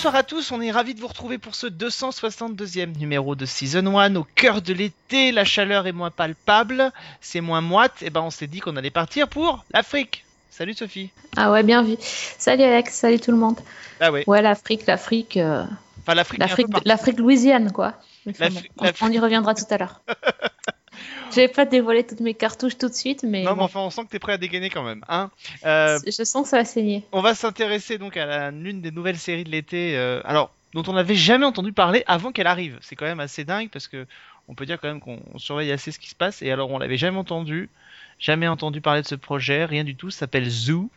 Bonsoir à tous, on est ravis de vous retrouver pour ce 262e numéro de Season 1 au cœur de l'été, la chaleur est moins palpable, c'est moins moite, et ben on s'est dit qu'on allait partir pour l'Afrique. Salut Sophie. Ah ouais, bien vu. Salut Alex, salut tout le monde. Ah ouais, Ouais, l'Afrique, l'Afrique, euh, enfin l'Afrique l'Afrique, louisiane, quoi. Enfin, bon, on y reviendra tout à l'heure. Je vais pas dévoiler toutes mes cartouches tout de suite, mais, Non mais enfin on sent que t'es prêt à dégainer quand même. Hein Euh, je sens que ça va saigner. on va s'intéresser donc à l'une des nouvelles séries de l'été, euh, alors dont on n'avait jamais entendu parler avant qu'elle arrive. C'est quand même assez dingue parce que on peut dire quand même qu'on on surveille assez ce qui se passe et alors on l'avait jamais entendu, jamais entendu parler de ce projet, rien du tout. Ça s'appelle Zoo.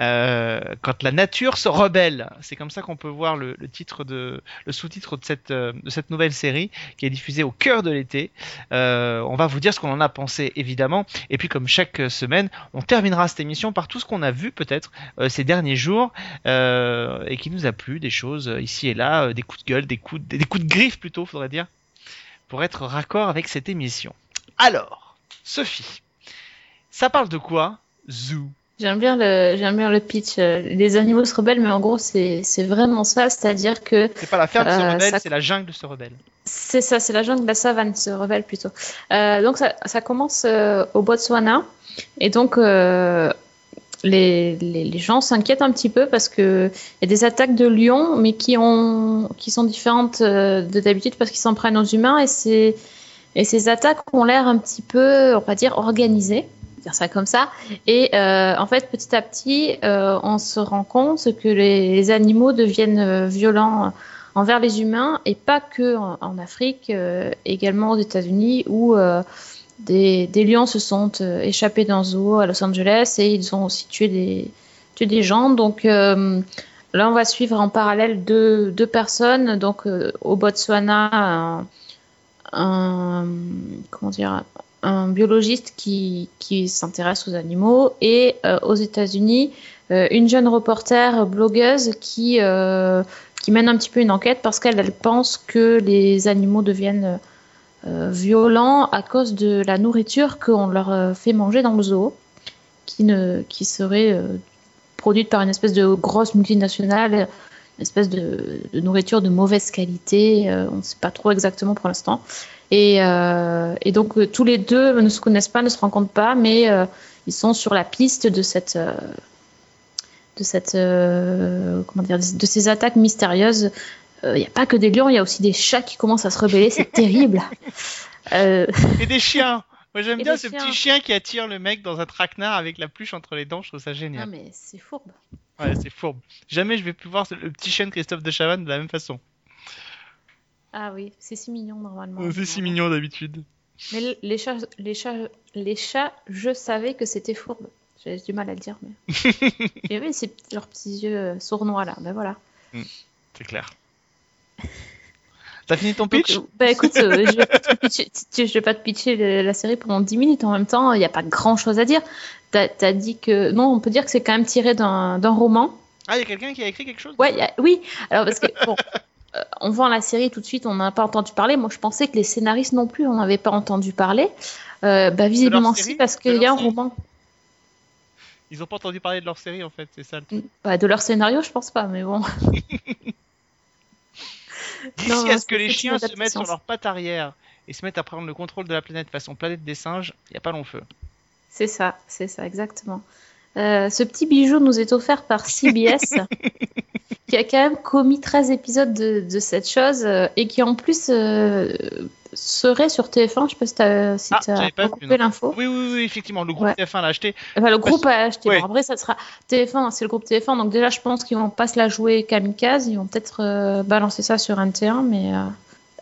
Euh, quand la nature se rebelle, c'est comme ça qu'on peut voir le, le titre de le sous-titre de cette euh, de cette nouvelle série qui est diffusée au cœur de l'été. Euh, on va vous dire ce qu'on en a pensé évidemment et puis comme chaque semaine, on terminera cette émission par tout ce qu'on a vu peut-être euh, ces derniers jours euh, et qui nous a plu, des choses ici et là, des coups de gueule, des coups de, des coups de griffe plutôt, faudrait dire, pour être raccord avec cette émission. Alors, Sophie, ça parle de quoi Zoo. J'aime bien le, j'aime bien le pitch. euh, Les animaux se rebellent, mais en gros, c'est, vraiment ça. C'est-à-dire que C'est pas la ferme se Euh, rebelle, ça- c'est la jungle se rebelle. C'est ça, c'est la jungle, la savane se rebelle plutôt. Euh, donc ça, ça commence euh, au Botswana et donc euh, les, les, les gens s'inquiètent un petit peu parce que il y a des attaques de lions, mais qui ont qui sont différentes de d'habitude parce qu'ils s'en prennent aux humains et c'est et ces attaques ont l'air un petit peu, on va dire, organisées, dire ça comme ça. Et euh, en fait, petit à petit, euh, on se rend compte que les, animaux deviennent euh, violents envers les humains et pas que en, Afrique, également aux États-Unis où des, lions se sont échappés d'un zoo à Los Angeles et ils ont aussi tué des, tué des gens. Donc là, on va suivre en parallèle deux, deux personnes. Donc au Botswana, un- comment dire, un biologiste qui, s'intéresse aux animaux et euh, aux États-Unis, euh, une jeune reporter blogueuse qui euh, qui mène un petit peu une enquête parce qu'elle elle pense que les animaux deviennent violents à cause de la nourriture qu'on leur fait manger dans le zoo, qui, ne, qui serait produite par une espèce de grosse multinationale, une espèce de, de nourriture de mauvaise qualité, euh, on ne sait pas trop exactement pour l'instant. Et, euh, et donc euh, tous les deux ne se connaissent pas, ne se rencontrent pas, mais euh, ils sont sur la piste de cette euh, de cette euh, comment dire de ces attaques mystérieuses. Il n'y a pas que des lions, il y a aussi des chats qui commencent à se rebeller, c'est terrible. Euh, Et des chiens Moi j'aime Et bien ce chiens. petit chien qui attire le mec dans un traquenard avec la pluche entre les dents, je trouve ça non génial. mais c'est fourbe. Ouais, c'est fourbe. Jamais je vais plus voir le petit chien de Christophe de Chavannes de la même façon. Ah oui, c'est si mignon normalement. C'est si mignon d'habitude. Mais les chats, les chats, les chats, je savais que c'était fourbe. J'ai du mal à le dire, mais. Et oui, c'est leurs petits yeux euh, sournois là. Ben voilà. C'est clair. T'as fini ton Donc, pitch? euh, bah écoute, euh, je vais pas te pitcher, tu- je vais pas te pitcher le- la série pendant 10 minutes en même temps, il n'y a pas grand chose à dire. T'as as dit que. Non, on peut dire que c'est quand même tiré d'un roman. Ah, il y a quelqu'un qui a écrit quelque chose? Ouais, a- oui, alors parce que. Bon, euh, on vend la série tout de suite, on n'a pas entendu parler. Moi, je pensais que les scénaristes non plus, on n'avait pas entendu parler. Euh, bah, visiblement, série si, parce? Qu'il y a un série roman. Ils ont pas entendu parler de leur série en fait, c'est ça le truc. Bah, de leur scénario, je pense pas, mais bon. D'ici Non, à ce que les chiens se mettent sur leurs pattes arrière et se mettent à prendre le contrôle de la planète façon planète des singes, il n'y a pas long feu. C'est ça, c'est ça, exactement. Euh, ce petit bijou nous est offert par CBS, qui a quand même commis 13 épisodes de, de cette chose euh, et qui en plus euh, serait sur TF1. Je sais pas si t'as si Ah, non. l'info. Oui, oui, oui, effectivement, le groupe Ouais. TF1 l'a acheté. Enfin, le groupe a acheté. Ouais. Bon, après, ça sera TF1, c'est le groupe TF1. Donc, déjà, je pense qu'ils vont pas se la jouer kamikaze. Ils vont peut-être balancer ça sur un T1, mais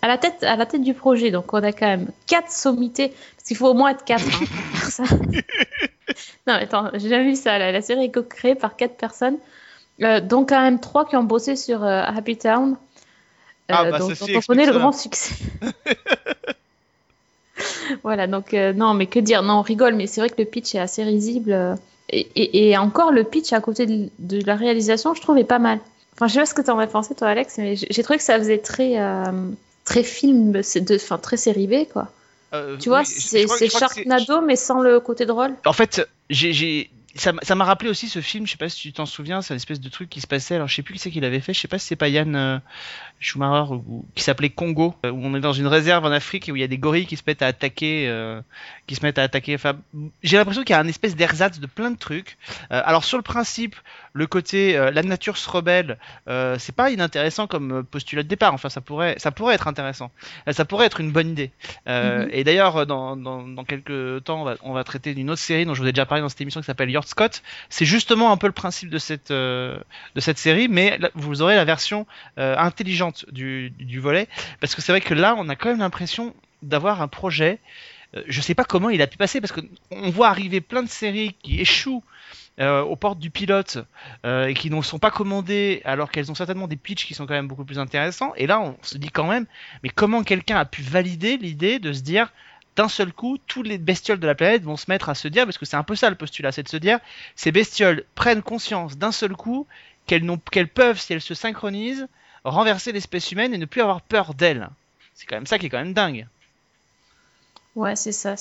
à, la tête, à la tête du projet. Donc, on a quand même quatre sommités. Parce qu'il faut au moins être quatre hein, pour faire ça. non, mais attends, j'ai jamais vu ça. La, la série est co-créée par quatre personnes. Euh, donc, quand même trois qui ont bossé sur euh, Happy Town. Ah, bah, dont, ceci dont on connaît le grand succès. voilà, donc euh, non, mais que dire Non, on rigole, mais c'est vrai que le pitch est assez risible. euh, Et, et- et encore, le pitch à côté de, de la réalisation, je trouve, est pas mal. Enfin, je sais pas ce que t'en as pensé, toi, Alex, mais j'ai trouvé que ça faisait très. euh, très film, c'est de, enfin très série B quoi. Euh, Tu vois, oui, c'est Sharknado mais sans le côté drôle. En fait, j'ai- ça, m'a- rappelé aussi ce film, je sais pas si tu t'en souviens, c'est une espèce de truc qui se passait, alors je sais plus qui c'est qui l'avait fait, je sais pas si c'est pas Yann euh, Schumacher ou, qui s'appelait Congo, euh, où on est dans une réserve en Afrique et où il y a des gorilles qui se mettent à attaquer, euh, qui se mettent à attaquer. Enfin, j'ai l'impression qu'il y a un espèce d'ersatz de plein de trucs. Euh, alors sur le principe, le côté la nature se rebelle, c'est pas inintéressant comme postulat de départ. Enfin, ça pourrait, ça pourrait être intéressant. Ça pourrait être une bonne idée. Mhm. Et d'ailleurs, dans, dans, dans quelques temps, on va, on va traiter d'une autre série dont je vous ai déjà parlé dans cette émission qui s'appelle Scott. C'est justement un peu le principe de cette, euh, de cette série, mais vous aurez la version euh, intelligente du, du volet, parce que c'est vrai que là, on a quand même l'impression d'avoir un projet. Euh, je sais pas comment il a pu passer, parce que on voit arriver plein de séries qui échouent. aux portes du pilote et qui ne sont pas commandées alors qu'elles ont certainement des pitchs qui sont quand même beaucoup plus intéressants et là on se dit quand même mais comment quelqu'un a pu valider l'idée de se dire d'un seul coup, tous les bestioles de la planète vont se mettre à se dire, parce que c'est un peu ça le postulat, c'est de se dire, ces bestioles prennent conscience d'un seul coup qu'elles, peuvent, si elles se synchronisent, renverser l'espèce humaine et ne plus avoir peur d'elles. C'est quand même ça qui est quand même dingue. Ouais, c'est ça.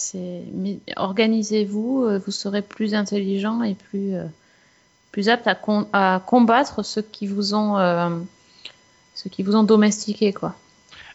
Organisez-vous, euh, vous serez plus intelligent et plus euh, apte à, com- à combattre ceux qui vous ont euh, domestiqué quoi.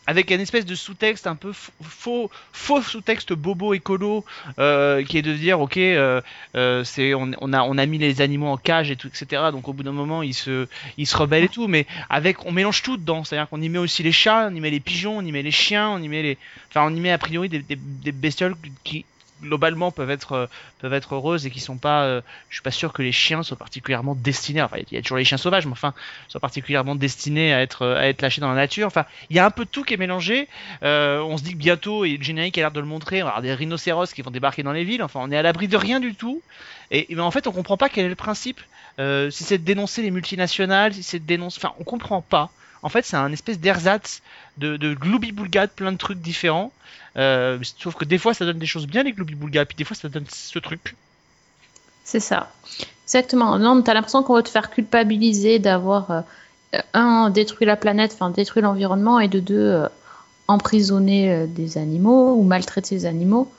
Avec un espèce de sous-texte un peu faux, faux sous-texte bobo écolo, euh, qui est de dire, ok, euh, euh, c'est, on, a, on a mis les animaux en cage et tout, etc. Donc au bout d'un moment, ils se, ils se rebellent et tout, mais avec, on mélange tout dedans. C'est-à-dire qu'on y met aussi les chats, on y met les pigeons, on y met les chiens, on y met les, enfin, on y met a priori des, des, des bestioles qui globalement peuvent être euh, peuvent être heureuses et qui sont pas euh, je suis pas sûr que les chiens soient particulièrement destinés. Enfin il y a toujours les chiens sauvages mais enfin soient particulièrement destinés à être à être lâchés dans la nature. Enfin il y a un peu de tout qui est mélangé. Euh, on se dit que bientôt et le générique a l'air de le montrer on va des rhinocéros qui vont débarquer dans les villes. Enfin on est à l'abri de rien du tout. Et mais en fait on comprend pas quel est le principe. Euh, si c'est de dénoncer les multinationales si c'est de dénoncer enfin on comprend pas. En fait c'est un espèce d'ersatz de, de plein de trucs différents euh, sauf que des fois ça donne des choses bien les gloubi-boulga puis des fois ça donne ce truc C'est ça. Exactement. Non, t'as l'impression qu'on va te faire culpabiliser d'avoir euh, un détruit la planète, enfin détruit l'environnement, et de deux euh, emprisonner euh, des animaux ou maltraiter les animaux.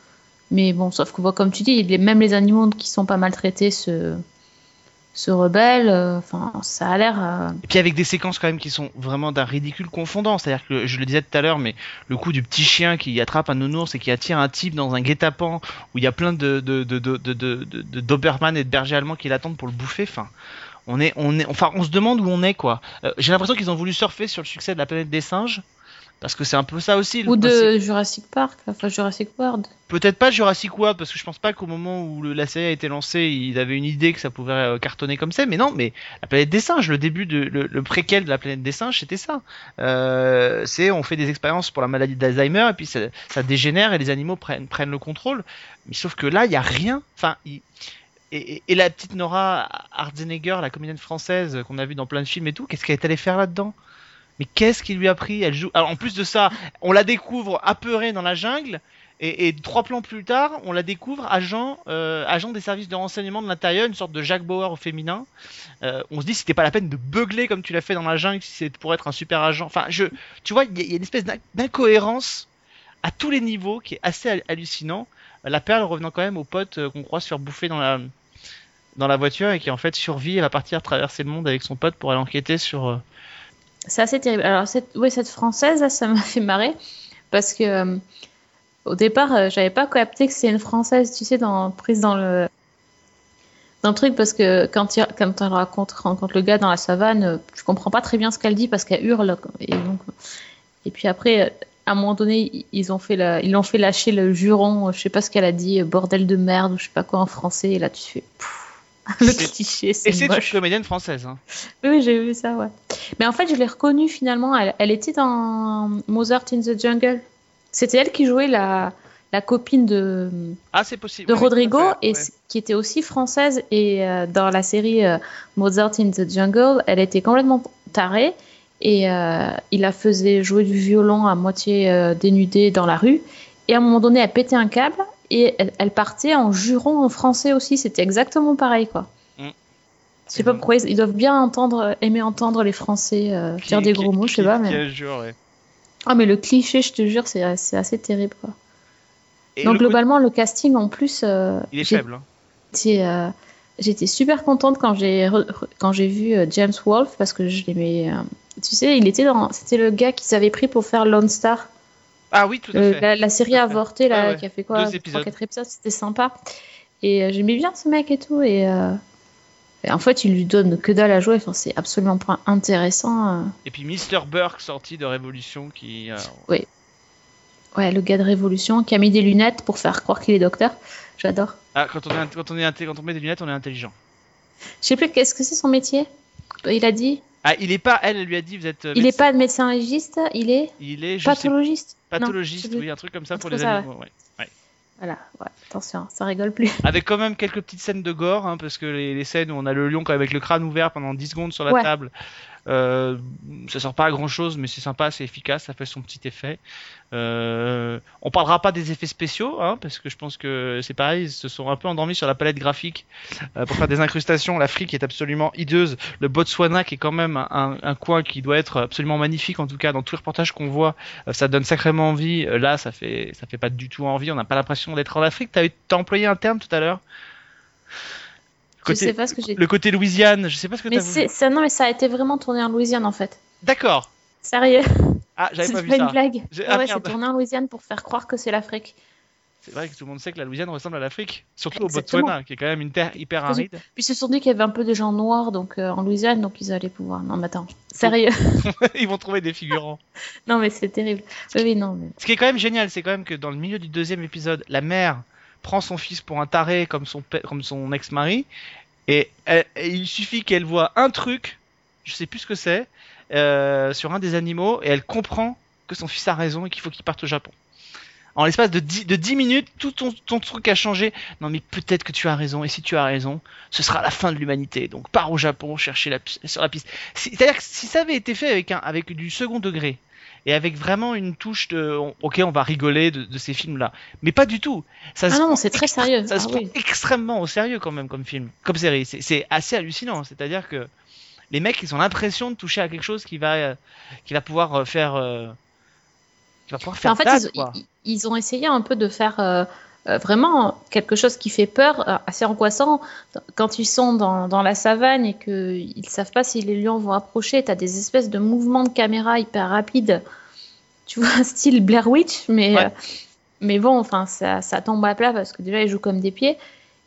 Mais bon, sauf que comme tu dis, même les animaux qui sont pas maltraités se se rebellent. euh, Enfin, ça a l'air. euh, Et puis avec des séquences quand même qui sont vraiment d'un ridicule confondant. C'est-à-dire que je le disais tout à l'heure, mais le coup du petit chien qui attrape un nounours et qui attire un type dans un guet-apens où il y a plein de, de, de, de, et de bergers allemands qui l'attendent pour le bouffer. Enfin, on est, on est, enfin, on se demande où on est quoi. Euh, J'ai l'impression qu'ils ont voulu surfer sur le succès de la planète des singes. Parce que c'est un peu ça aussi. le Ou principe. de Jurassic Park, enfin Jurassic World. Peut-être pas Jurassic World parce que je pense pas qu'au moment où le- la série a été lancée, ils avaient une idée que ça pouvait euh, cartonner comme ça. Mais non, mais la planète des singes, le début de le, le préquel de la planète des singes, c'était ça. Euh, c'est on fait des expériences pour la maladie d'Alzheimer et puis ça, ça dégénère et les animaux prennent prennent le contrôle. Mais sauf que là, il y a rien. Enfin, et, et- et la petite Nora Hartzenegger, la comédienne française qu'on a vue dans plein de films et tout, qu'est-ce qu'elle est allée faire là-dedans? Mais qu'est-ce qui lui a pris? Elle joue. Alors, en plus de ça, on la découvre apeurée dans la jungle. Et, trois plans plus tard, on la découvre agent, euh, agent des services de renseignement de l'intérieur, une sorte de Jack Bauer au féminin. Euh, on se dit c'était pas la peine de beugler comme tu l'as fait dans la jungle si c'est pour être un super agent. Enfin, je, tu vois, il y, a- une espèce d'in- d'incohérence à tous les niveaux qui est assez hal- hallucinant. La perle revenant quand même au pote euh, qu'on croit se faire bouffer dans la dans la voiture et qui en fait survit et va partir traverser le monde avec son pote pour aller enquêter sur. C'est assez terrible. Alors, cette, oui, cette française, là, ça m'a fait marrer parce que euh, au départ, euh, j'avais pas capté que c'était une française, tu sais, dans, prise dans le, dans le truc parce que quand, il, quand elle rencontre le gars dans la savane, euh, je comprends pas très bien ce qu'elle dit parce qu'elle hurle. Et, donc, et puis après, euh, à un moment donné, ils ont fait ils l'ont fait lâcher le juron, je sais pas ce qu'elle a dit, bordel de merde ou je sais pas quoi en français. Et là, tu fais. le C'est- cliché, Et c'est c'est une comédienne française. Hein. Oui, j'ai vu ça, ouais. Mais en fait, je l'ai reconnue finalement. Elle, elle était dans Mozart in the Jungle. C'était elle qui jouait la, la copine de, Ah, c'est possible. de Oui, Rodrigo et ouais. qui était aussi française. Et euh, dans la série euh, Mozart in the Jungle, elle était complètement tarée. Et euh, il la faisait jouer du violon à moitié dénudée dans la rue. Et à un moment donné, elle pétait un câble et elle, elle partait en juron en français aussi. C'était exactement pareil, quoi. Mm. Je sais pas pourquoi ils, doivent bien entendre, aimer entendre les Français euh, Qui- dire des qui- gros mots, je sais pas, mais a juré. Ah, mais le cliché, je te jure, c'est assez terrible. Quoi. Et Donc, le globalement, le casting, en plus, euh, il est faible. hein. euh, j'étais super contente quand j'ai quand j'ai vu euh, James Wolfe parce que je l'aimais. tu sais, il était dans. C'était le gars qu'ils avaient pris pour faire Lone Star. Ah oui, tout à fait. la, la série Tout à fait. avortée là, ouais. qui a fait quoi Deux épisodes. 3-4 épisodes, c'était sympa. Et euh, j'aimais bien ce mec et tout. Et, euh, et en fait, il lui donne que dalle à jouer. Enfin, c'est absolument pas intéressant. euh. Et puis Mr. Burke sorti de Révolution qui. euh, Ouais, le gars de Révolution qui a mis des lunettes pour faire croire qu'il est docteur. J'adore. Ah, quand on, est, int- quand, on est inté- quand on met des lunettes, on est intelligent. Je sais plus qu'est-ce que c'est son métier? Il a dit? Ah, il est pas. Elle, elle lui a dit, vous êtes. euh, Il est médecin- pas médecin légiste, il est Il est. Sais, pathologiste? Non, pathologiste, oui, un truc comme ça Un pour les ça, animaux. ouais. Voilà, ouais, attention, ça rigole plus. Avec quand même quelques petites scènes de gore, hein, parce que les, les scènes où on a le lion quand même avec le crâne ouvert pendant 10 secondes sur la table, euh, ça sert pas à grand chose, mais c'est sympa, c'est efficace, ça fait son petit effet. Euh, on parlera pas des effets spéciaux, hein, parce que je pense que c'est pareil, ils se sont un peu endormis sur la palette graphique euh, pour faire des incrustations. L'Afrique est absolument hideuse, le Botswana qui est quand même un, un coin qui doit être absolument magnifique, en tout cas dans tous les reportages qu'on voit, euh, ça donne sacrément envie. Euh, Là, ça fait ça fait pas du tout envie, on n'a pas l'impression d'être en Afrique. T'as employé un terme tout à l'heure? Je sais pas ce que j'ai dit. Le côté Louisiane, je sais pas ce que Mais c'est, ça, non, mais ça a été vraiment tourné en Louisiane en fait. D'accord. Sérieux, Ah, j'avais c'est pas vu une ça. blague. J'ai- Ouais, ah, ouais, merde. c'est tourné en Louisiane pour faire croire que c'est l'Afrique. C'est vrai que tout le monde sait que la Louisiane ressemble à l'Afrique, surtout au. Botswana, qui est quand même une terre hyper aride. Puis ils se sont dit qu'il y avait un peu de gens noirs donc euh, en Louisiane, donc ils allaient pouvoir. Non, mais attends, sérieux. Ils vont trouver des figurants. non, mais c'est terrible. Oui, oui, non, mais. Ce qui est quand même génial, c'est quand même que dans le milieu du deuxième épisode, la mère prend son fils pour un taré comme son, comme son ex-mari, et, il suffit qu'elle voit un truc, je sais plus ce que c'est, euh, sur un des animaux, et elle comprend que son fils a raison et qu'il faut qu'il parte au Japon. En l'espace de 10, de 10 minutes, tout ton, ton truc a changé. Non mais peut-être que tu as raison, et si tu as raison, ce sera la fin de l'humanité. Donc pars au Japon, chercher sur la piste. C'est-à-dire que si ça avait été fait avec, un, avec du second degré, et avec vraiment une touche de ok on va rigoler de, de ces films là mais pas du tout ça Ah se non, prend c'est très sérieux. ça Ah se prend oui. extrêmement au sérieux quand même comme film comme série c'est assez hallucinant c'est à dire que les mecs ils ont l'impression de toucher à quelque chose qui va euh, qui va pouvoir euh, faire euh, qui va pouvoir faire en fait, date, ils, quoi. ils- ils ont essayé un peu de faire euh, euh, vraiment quelque chose qui fait peur, assez angoissant. Quand ils sont dans, dans la savane et qu'ils ne savent pas si les lions vont approcher, tu as des espèces de mouvements de caméra hyper rapides. Tu vois, style Blair Witch, mais, Ouais. euh, mais bon, enfin, ça, ça tombe à plat parce que déjà, ils jouent comme des pieds.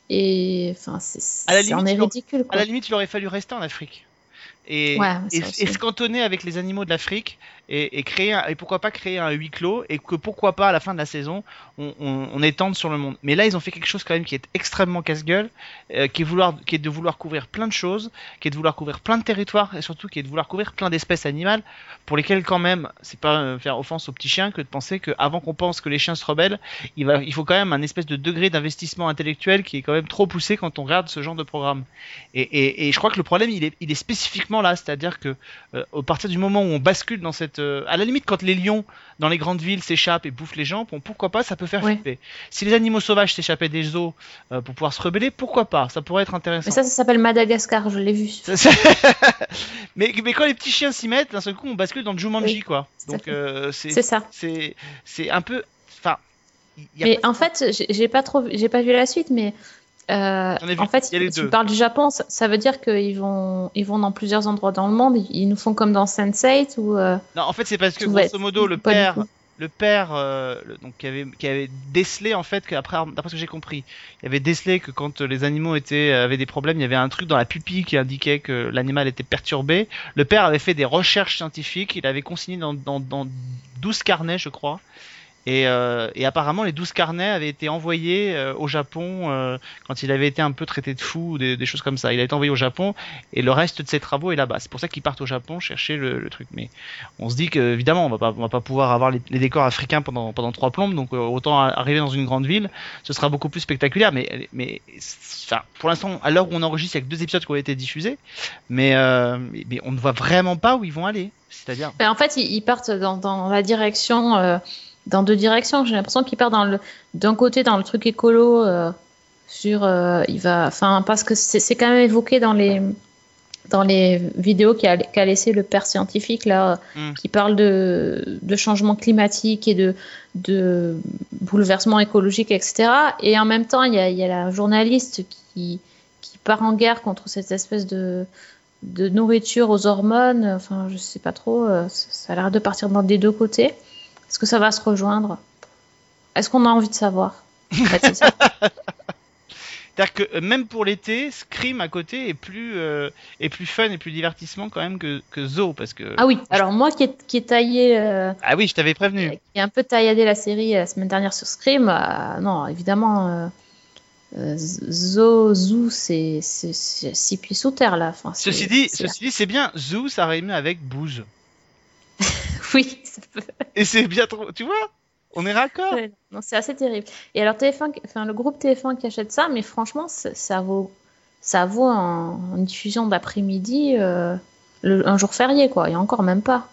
Et enfin, c'est, est ridicule. à la limite il aurait fallu rester en Afrique et, Ouais, et, et se cantonner avec les animaux de l'Afrique et, créer et pourquoi pas créer un huis clos et que pourquoi pas à la fin de la saison on, on, étende sur le monde. Mais là ils ont fait quelque chose quand même qui est extrêmement casse-gueule euh, qui est vouloir qui est de vouloir couvrir plein de choses qui est de vouloir couvrir plein de territoires et surtout qui est de vouloir couvrir plein d'espèces animales pour lesquelles quand même c'est pas euh, faire offense aux petits chiens que de penser que avant qu'on pense que les chiens se rebellent il faut quand même un espèce de degré d'investissement intellectuel qui est quand même trop poussé quand on regarde ce genre de programme. Et, et, et je crois que le problème il est, il est spécifiquement là c'est-à-dire que euh, au partir du moment où on bascule dans cette euh, à la limite quand les lions dans les grandes villes s'échappent et bouffent les gens bon, pourquoi pas ça peut faire Ouais. flipper si les animaux sauvages s'échappaient des zoos euh, pour pouvoir se rebeller pourquoi pas ça pourrait être intéressant Mais ça, ça s'appelle Madagascar, je l'ai vu. Ça, ça- mais, mais quand les petits chiens s'y mettent d'un seul coup on bascule dans le Jumanji Oui, quoi donc euh, c'est C'est ça. c'est un peu enfin il y a Mais pas- en fait, j'ai pas trop, j'ai pas vu la suite, mais euh, en fait, Il tu parles du Japon, ça, ça veut dire qu'ils vont, ils vont dans plusieurs endroits dans le monde. Ils, ils nous font comme dans Sense8 ou euh, non en fait c'est parce que grosso modo le père le père euh, le- donc qui avait qui avait décelé en fait qu'après d'après ce que j'ai compris il avait décelé que quand les animaux étaient avaient des problèmes il y avait un truc dans la pupille qui indiquait que l'animal était perturbé. Le père avait fait des recherches scientifiques. Il avait consigné dans, dans, dans 12 carnets je crois et, euh, et apparemment les 12 carnets avaient été envoyés euh, au Japon euh, quand il avait été un peu traité de fou ou des, des choses comme ça. Il a été envoyé au Japon et le reste de ses travaux est là-bas. C'est pour ça qu'ils partent au Japon chercher le, le truc. Mais on se dit que évidemment on va on va pas pouvoir avoir les, décors africains pendant pendant trois plombes. Donc euh, autant arriver dans une grande ville ce sera beaucoup plus spectaculaire. Mais mais enfin, pour l'instant à l'heure où on enregistre il y a que deux épisodes qui ont été diffusés. Mais euh, mais, on ne voit vraiment pas où ils vont aller. C'est-à-dire Ben, en fait, ils, ils partent dans, dans la direction, euh, dans deux directions. J'ai l'impression dans le, d'un côté dans le truc écolo, euh, sur, euh, il va, enfin, parce que c'est quand même évoqué dans les, dans les vidéos qu'a qu'a laissé le père scientifique là, Mm. qui parle de, de changement climatique et de, de bouleversement écologique, etc. Et en même temps, il y a, y a la journaliste qui, qui part en guerre contre cette espèce de, de nourriture aux hormones. Enfin, je sais pas trop. euh, Ça, ça a l'air de partir dans des deux côtés. Est-ce que ça va se rejoindre? Est-ce qu'on a envie de savoir? En fait. C'est-à-dire que euh, même pour l'été, Scream à côté est plus, euh, est plus fun et plus divertissement quand même que, que Zo. Parce que... Ah oui, alors moi qui ai, qui ai taillé, euh, Ah oui, je t'avais prévenu. qui ai un peu tailladé la série la semaine dernière sur Scream, euh, non, évidemment, Zo, Zoo, c'est six pieds sous terre là. Enfin, Ceci dit, c'est- ceci dit, c'est bien. Zoo, ça réunit avec Booze. oui, ça peut- Et c'est bien trop. Tu vois On est raccord. ouais, non, c'est assez terrible. Et alors TF1, qui- enfin le groupe TF1 qui achète ça, mais franchement, ça, vaut, ça vaut en, en diffusion d'après-midi euh, un jour férié quoi. Et encore même pas.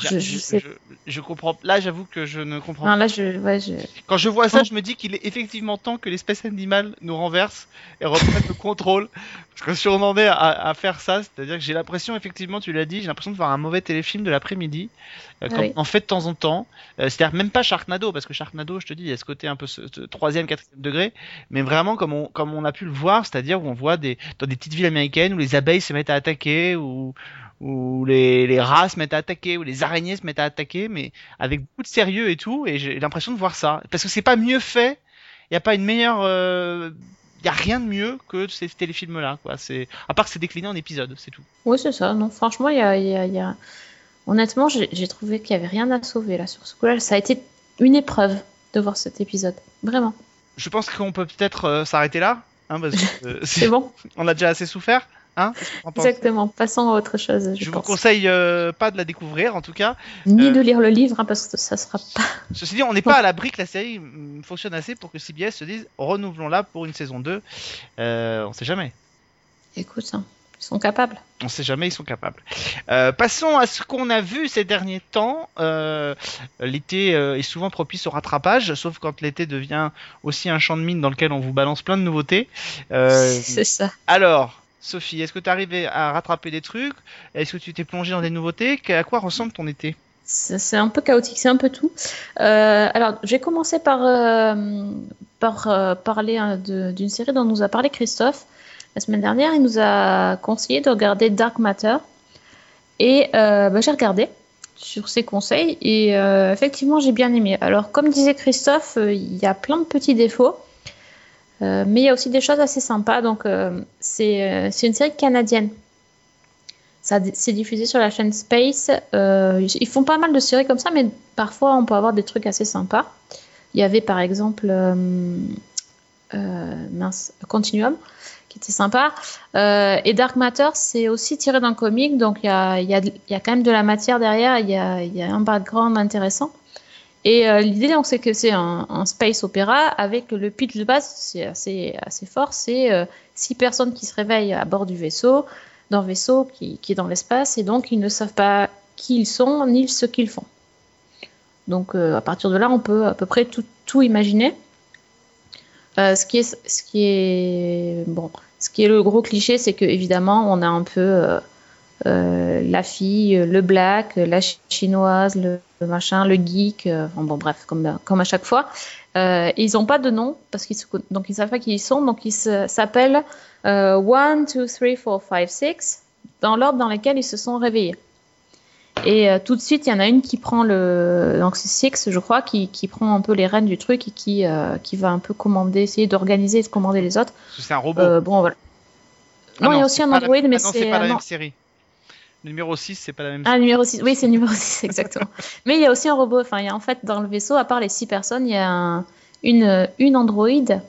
Je, Je, sais. je- je comprends. Là, j'avoue que je ne comprends Non, là, je, ouais, je... Quand je vois ça, je me dis qu'il est effectivement temps que l'espèce animale nous renverse et reprenne le contrôle. Parce que si on en est à, à faire ça, c'est-à-dire que j'ai l'impression, effectivement, tu l'as dit, j'ai l'impression de voir un mauvais téléfilm de l'après-midi, euh, Ah comme oui. on fait de temps en temps. Euh, c'est-à-dire même pas Sharknado, parce que Sharknado, je te dis, il y a ce côté un peu ce, ce troisième, quatrième degré, mais vraiment comme on, comme on a pu le voir, c'est-à-dire où on voit des, dans des petites villes américaines où les abeilles se mettent à attaquer, ou où les, les rats se mettent à attaquer, où les araignées se mettent à attaquer, mais avec beaucoup de sérieux et tout, et j'ai l'impression de voir ça. Parce que c'est pas mieux fait, il n'y a pas une meilleure... Il y a rien de mieux que ces téléfilms-là, quoi. C'est À part que c'est décliné en épisodes, c'est tout. Oui, c'est ça. Non, franchement, il y a, il y a- il y a- honnêtement, j'ai trouvé qu'il y avait rien à sauver là sur ce coup-là. Ça a été une épreuve de voir cet épisode. Vraiment. Je pense qu'on peut peut-être euh, s'arrêter là, hein, parce que euh, C'est bon. on a déjà assez souffert. Hein Exactement. Passons à autre chose. Je, Je vous conseille euh, pas de la découvrir, en tout cas. Ni euh, de lire le livre, hein, parce que ça sera pas. Ceci dit, on n'est pas à l'abri que la série mm, fonctionne assez pour que CBS se dise renouvelons-la pour une saison 2. Euh, on sait jamais. Écoute, hein, ils sont capables. On sait jamais, ils sont capables. Euh, passons à ce qu'on a vu ces derniers temps. L'été est souvent propice au rattrapage, sauf quand l'été devient aussi un champ de mine dans lequel on vous balance plein de nouveautés. C'est ça. alors, Sophie, est-ce que tu arrivé à rattraper des trucs? Est-ce que tu t'es plongé dans des nouveautés? À quoi ressemble ton été? C'est un peu chaotique, c'est un peu tout. Euh, alors, j'ai commencé par, euh, euh, parler hein, d'une série dont nous a parlé Christophe la semaine dernière. Il nous a conseillé de regarder Dark Matter. Et bah, j'ai regardé sur ses conseils et effectivement, j'ai bien aimé. Alors, comme disait Christophe, il y a plein de petits défauts. Euh, mais il y a aussi des choses assez sympas. Donc, euh, c'est euh, c'est une série canadienne. C'est diffusé sur la chaîne Space. Ils font pas mal de séries comme ça, mais parfois on peut avoir des trucs assez sympas. Il y avait par exemple Continuum, qui était sympa. Et Dark Matter, c'est aussi tiré d'un comic, donc il y a, quand même de la matière derrière, il y a un background intéressant. Et euh, l'idée, donc, c'est que c'est un, space opéra avec le pitch de base, c'est assez, assez fort, c'est euh, six personnes qui se réveillent à bord du vaisseau, d'un vaisseau qui, qui est dans l'espace, et donc ils ne savent pas qui ils sont ni ce qu'ils font. Donc euh, à partir de là, on peut à peu près tout, tout imaginer. Euh, ce qui est, ce qui est bon, ce qui est le gros cliché, c'est que évidemment, on a un peu euh, euh, la fille, le black, la chinoise, le, le machin, le geek, euh, enfin, bon bref, comme comme à chaque fois. Euh, ils n'ont pas de nom parce qu'ils donc ils savent pas qui ils sont, donc ils s'appellent 1, 2, 3, 4, 5, 6 dans l'ordre dans lequel ils se sont réveillés. Et euh, tout de suite, il y en a une qui prend le. Donc, c'est Six, je crois, qui, qui prend un peu les rênes du truc et qui, euh, qui va un peu commander, essayer d'organiser et de commander les autres. C'est un robot. Euh, bon, voilà. Ah non, il y a aussi un Android, mais ah c'est. pas la même série. Le numéro 6, c'est pas la même Ah, numéro 6. Oui, c'est numéro 6, exactement. Mais il y a aussi un robot. Enfin, il y a en fait, dans le vaisseau, à part les 6 personnes, il y a un- une, une androïde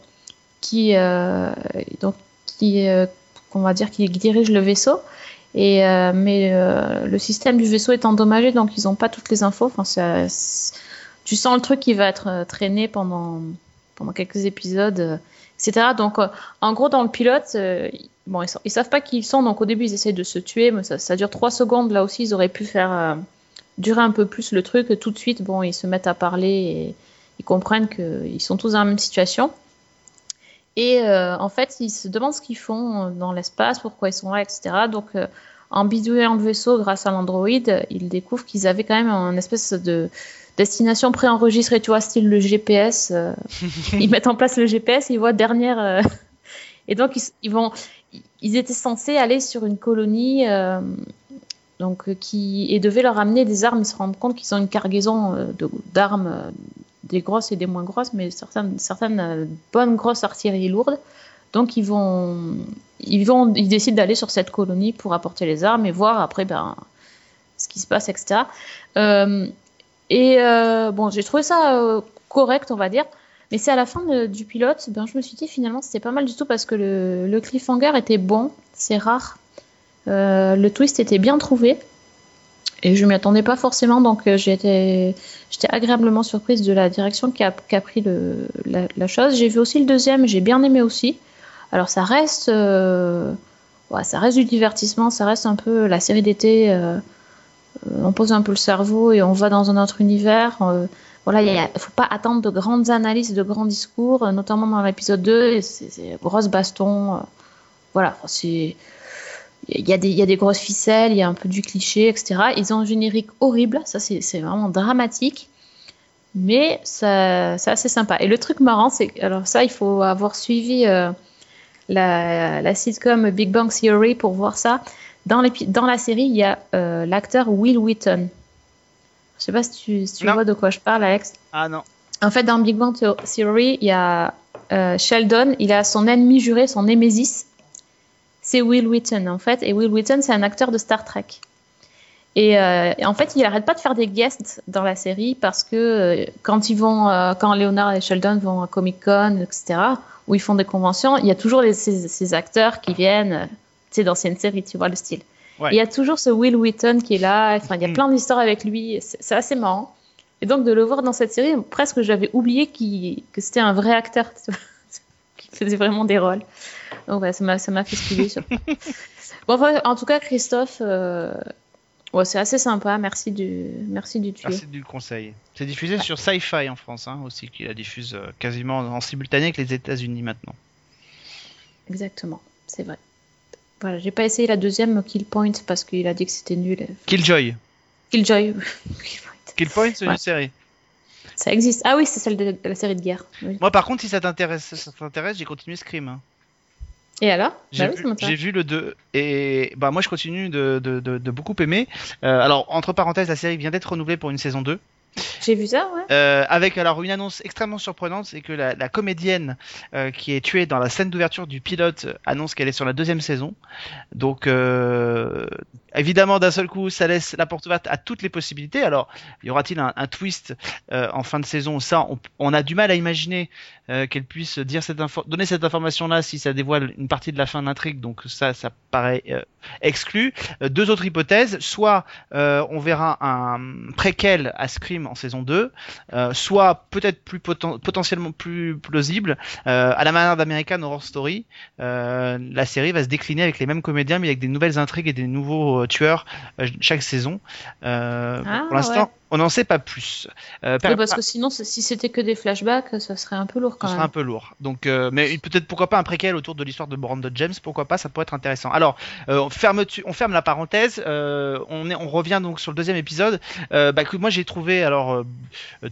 qui, euh, donc, qui, euh, qu'on va dire, qui dirige le vaisseau. Et, euh, mais le système du vaisseau est endommagé, donc ils n'ont pas toutes les infos. Enfin, ça- tu sens le truc qui va être traîné pendant, pendant quelques épisodes, etc. Donc, en gros, dans le pilote, bon, ils, ils savent pas qui ils sont, donc au début, ils essayent de se tuer, mais ça, ça dure 3 secondes. Là aussi, ils auraient pu faire euh, durer un peu plus le truc. Tout de suite, bon, ils se mettent à parler et ils comprennent qu'ils sont tous dans la même situation. Et euh, en fait, ils se demandent ce qu'ils font dans l'espace, pourquoi ils sont là, etc. Donc, euh, en bidouillant le vaisseau grâce à l'Android, ils découvrent qu'ils avaient quand même une espèce de destination préenregistrée, tu vois, style le GPS. ils mettent en place le GPS et ils voient dernière. et donc, ils, ils vont. Ils étaient censés aller sur une colonie. euh, donc, euh, qui et devaient leur amener des armes. Ils se rendent compte qu'ils ont une cargaison euh, d'armes, des grosses et des moins grosses, mais certaines, certaines bonnes grosses artilleries lourdes. Donc ils vont, ils vont, ils décident d'aller sur cette colonie pour apporter les armes et voir après ben ce qui se passe, etc. Et bon, j'ai trouvé ça correct, on va dire. Mais c'est à la fin du pilote, ben je me suis dit finalement c'était pas mal du tout parce que le, cliffhanger était bon, c'est rare. Euh, le twist était bien trouvé et je m'y attendais pas forcément, donc euh, j'étais agréablement surprise de la direction qu'a qu'a pris la, chose. J'ai vu aussi le deuxième, j'ai bien aimé aussi. Alors ça reste, euh, ça reste du divertissement, ça reste un peu la série d'été. on pose un peu le cerveau et on va dans un autre univers. Voilà, il ne faut pas attendre de grandes analyses, de grands discours, euh, notamment dans l'épisode 2. et C'est grosse baston. euh, voilà, c'est il y, a des, il y a des grosses ficelles, il y a un peu du cliché, etc. Ils ont un générique horrible, ça c'est vraiment dramatique, mais c'est assez sympa. Et le truc marrant, c'est alors ça, il faut avoir suivi euh, la, sitcom Big Bang Theory pour voir ça. Dans, dans la série, il y a l'acteur Will Wheaton. Je sais pas si tu, si tu Non. vois de quoi je parle, Alex. Ah non. En fait, dans Big Bang Theo- Theory, il y a euh, Sheldon, il a son ennemi juré, son némésis, c'est Will Wheaton en fait. Et Will Wheaton, c'est un acteur de Star Trek. Et, euh, et en fait, il arrête pas de faire des guests dans la série parce que euh, quand ils vont, quand Leonard et Sheldon vont à Comic Con, etc., où ils font des conventions, il y a toujours les- ces, ces acteurs qui viennent, tu sais, d'anciennes séries, tu vois le style. Ouais. Il y a toujours ce Will Wheaton qui est là. Enfin, il y a Mhm. plein d'histoires avec lui. C'est assez marrant. Et donc de le voir dans cette série, presque j'avais oublié qu'il- que c'était un vrai acteur, qui faisait vraiment des rôles. Donc ouais, ça m'a ça m'a fait skiller sur. bon, enfin, en tout cas, Christophe, euh, ouais, c'est assez sympa. Merci du merci du tuer. Merci du conseil. C'est diffusé sur Sci-Fi en France hein, aussi, qui la diffuse euh, quasiment en simultané avec les États-Unis maintenant. Exactement, c'est vrai. Voilà, j'ai pas essayé la deuxième Kill Point parce qu'il a dit que c'était nul. Killjoy. Killjoy. Killpoint, c'est Ouais. une série. Ça existe. Ah oui, c'est celle de, la série de guerre. Oui. Moi, par contre, si ça t'intéresse, ça t'intéresse, j'ai continué Scream. hein. Et alors? J'ai Bah oui, vu, j'ai vu le 2 et bah moi je continue de, de, de, de beaucoup aimer. Euh, alors entre parenthèses, la série vient d'être renouvelée pour une saison 2. J'ai vu ça, ouais. Euh, avec alors une annonce extrêmement surprenante, c'est que la, comédienne euh, qui est tuée dans la scène d'ouverture du pilote annonce qu'elle est sur la deuxième saison. Donc euh, évidemment d'un seul coup, ça laisse la porte ouverte à toutes les possibilités. Alors y aura-t-il un, twist euh, en fin de saison? Ça, on, on a du mal à imaginer euh, qu'elle puisse dire cette donner cette information-là si ça dévoile une partie de la fin de l'intrigue. Donc ça, ça paraît euh, exclu. Euh, deux autres hypothèses soit euh, on verra un préquel à Scream en saison 2, euh, soit peut-être plus poten- potentiellement plus plausible, à la manière d'American Horror Story, la série va se décliner avec les mêmes comédiens mais avec des nouvelles intrigues et des nouveaux euh, tueurs euh, chaque saison. Euh, Ah, pour l'instant, ouais. On n'en sait pas plus. Euh, Oui, parce que sinon, si c'était que des flashbacks, ça serait un peu lourd quand sera même. un peu lourd. Donc, euh, mais peut-être pourquoi pas un préquel autour de l'histoire de Brandon James, pourquoi pas, ça pourrait être intéressant. Alors, euh, on, ferme, on ferme la parenthèse, on, est, on revient donc sur le deuxième épisode, bah, que moi j'ai trouvé alors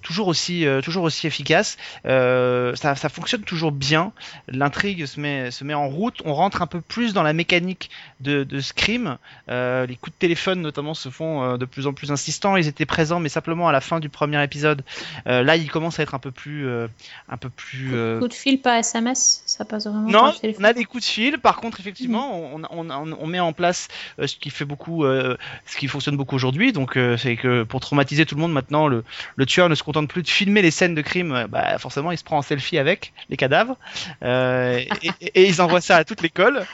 toujours aussi toujours aussi efficace. Ça, ça fonctionne toujours bien. L'intrigue se met se met en route. On rentre un peu plus dans la mécanique de, de Scream. Les coups de téléphone notamment se font de plus en plus insistants. Ils étaient présents, mais simplement à la fin du premier épisode. Euh, là, ils commencent à être un peu plus euh, un peu plus euh, Coup de fil, pas SMS, ça passe vraiment non, par on a des coups de fil. Par contre, effectivement, on, on, on, on met en place euh, ce qui fait beaucoup, euh, ce qui fonctionne beaucoup aujourd'hui. Donc, euh, c'est que pour traumatiser tout le monde maintenant, le, le tueur ne se contente plus de filmer les scènes de crime. euh, Bah, forcément, il se prend en selfie avec les cadavres euh, et, et- et ils envoient ça à toute l'école.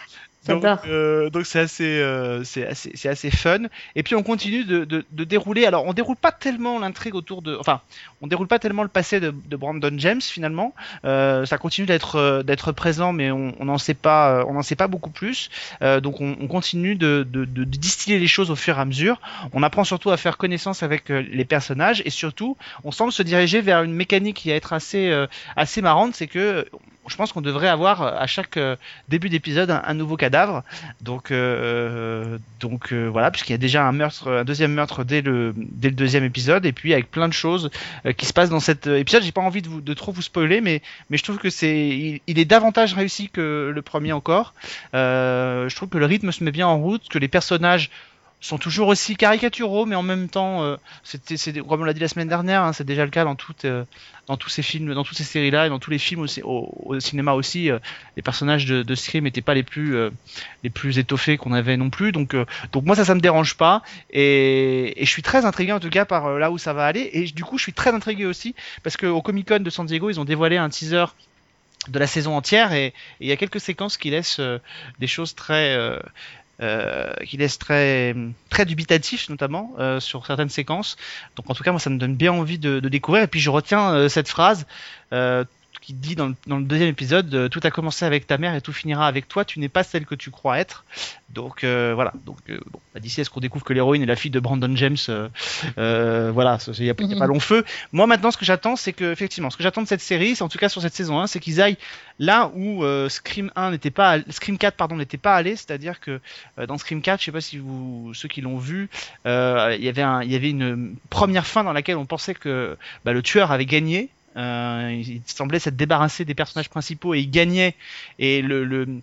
Donc, euh, c'est assez, euh, c'est assez, c'est assez fun. Et puis on continue de, de, de dérouler. Alors on déroule pas tellement l'intrigue autour de, enfin, on déroule pas tellement le passé de, de Brandon James finalement. Euh, ça continue d'être euh, d'être présent, mais on on n'en sait pas, euh, on n'en sait pas beaucoup plus. Euh, donc on, on continue de, de, distiller les choses au fur et à mesure. On apprend surtout à faire connaissance avec les personnages et surtout on semble se diriger vers une mécanique qui va être assez assez marrante, c'est que je pense qu'on devrait avoir euh, à chaque euh, début d'épisode un, nouveau cadavre. Donc, euh, donc voilà, puisqu'il y a déjà un meurtre, un deuxième meurtre dès le, dès le deuxième épisode, et puis avec plein de choses qui se passent dans cet épisode. J'ai pas envie de, trop vous spoiler, mais, mais je trouve que c'est, il, est davantage réussi que le premier encore. je trouve que le rythme se met bien en route, que les personnages sont toujours aussi caricaturaux, mais en même temps, euh, c'était, comme on l'a dit la semaine dernière, hein, c'est déjà le cas dans, toutes, euh, dans tous ces films, dans toutes ces séries-là, et dans tous les films aussi, au, cinéma aussi. Euh, les personnages de, de Scream n'étaient pas les plus, les plus étoffés qu'on avait non plus, donc, donc moi ça, ça me dérange pas, et, et, je suis très intrigué en tout cas par là où ça va aller, et du coup je suis très intrigué aussi parce qu'au Comic Con de San Diego, ils ont dévoilé un teaser de la saison entière et il y a quelques séquences qui laissent des choses très euh, qui laisse très très dubitatif notamment euh, sur certaines séquences. Donc en tout cas moi ça me donne bien envie de, de découvrir et puis je retiens euh, cette phrase qui dit dans le, dans le deuxième épisode euh, tout a commencé avec ta mère et tout finira avec toi tu n'es pas celle que tu crois être. Donc euh, voilà. Donc euh, bon, bah, d'ici à ce qu'on découvre que l'héroïne est la fille de Brandon James voilà il n'y a, pas long feu. Moi maintenant ce que j'attends c'est que effectivement ce que j'attends de cette série c'est en tout cas sur cette saison 1 c'est qu'ils aillent là où Scream 1 n'était pas Scream 4 pardon n'était pas allé. C'est-à-dire que dans Scream 4 je sais pas si vous ceux qui l'ont vu il y avait un il y avait une première fin dans laquelle on pensait que bah, le tueur avait gagné euh, il semblait s'être débarrassé des personnages principaux et il gagnait. Et le,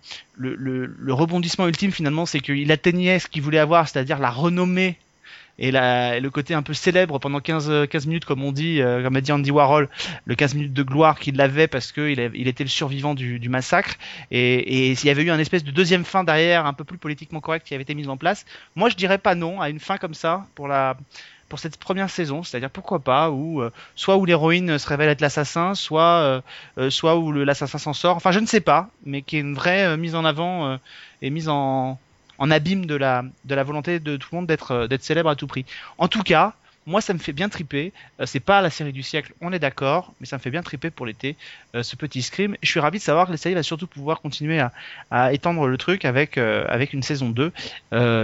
rebondissement ultime finalement, c'est qu'il atteignait ce qu'il voulait avoir, c'est-à-dire la renommée et, le côté un peu célèbre pendant 15, 15 minutes, comme on dit, euh, comme a dit Andy Warhol, le 15 minutes de gloire qu'il avait parce qu'il il était le survivant du, massacre. Et, s'il y avait eu un espèce de deuxième fin derrière, un peu plus politiquement correct, qui avait été mise en place, moi je dirais pas non à une fin comme ça pour la pour cette première saison, c'est-à-dire pourquoi pas, euh, soit où l'héroïne se révèle être l'assassin, soit euh, euh, soit où l'assassin s'en sort, enfin je ne sais pas, mais qui est une vraie mise en avant et mise en, en abîme de la de la volonté de tout le monde d'être d'être célèbre à tout prix. En tout cas, moi ça me fait bien triper. c'est pas la série du siècle, on est d'accord, mais ça me fait bien triper pour l'été ce petit scream. Je suis ravi de savoir que la série va surtout pouvoir continuer à, à étendre le truc avec avec une saison 2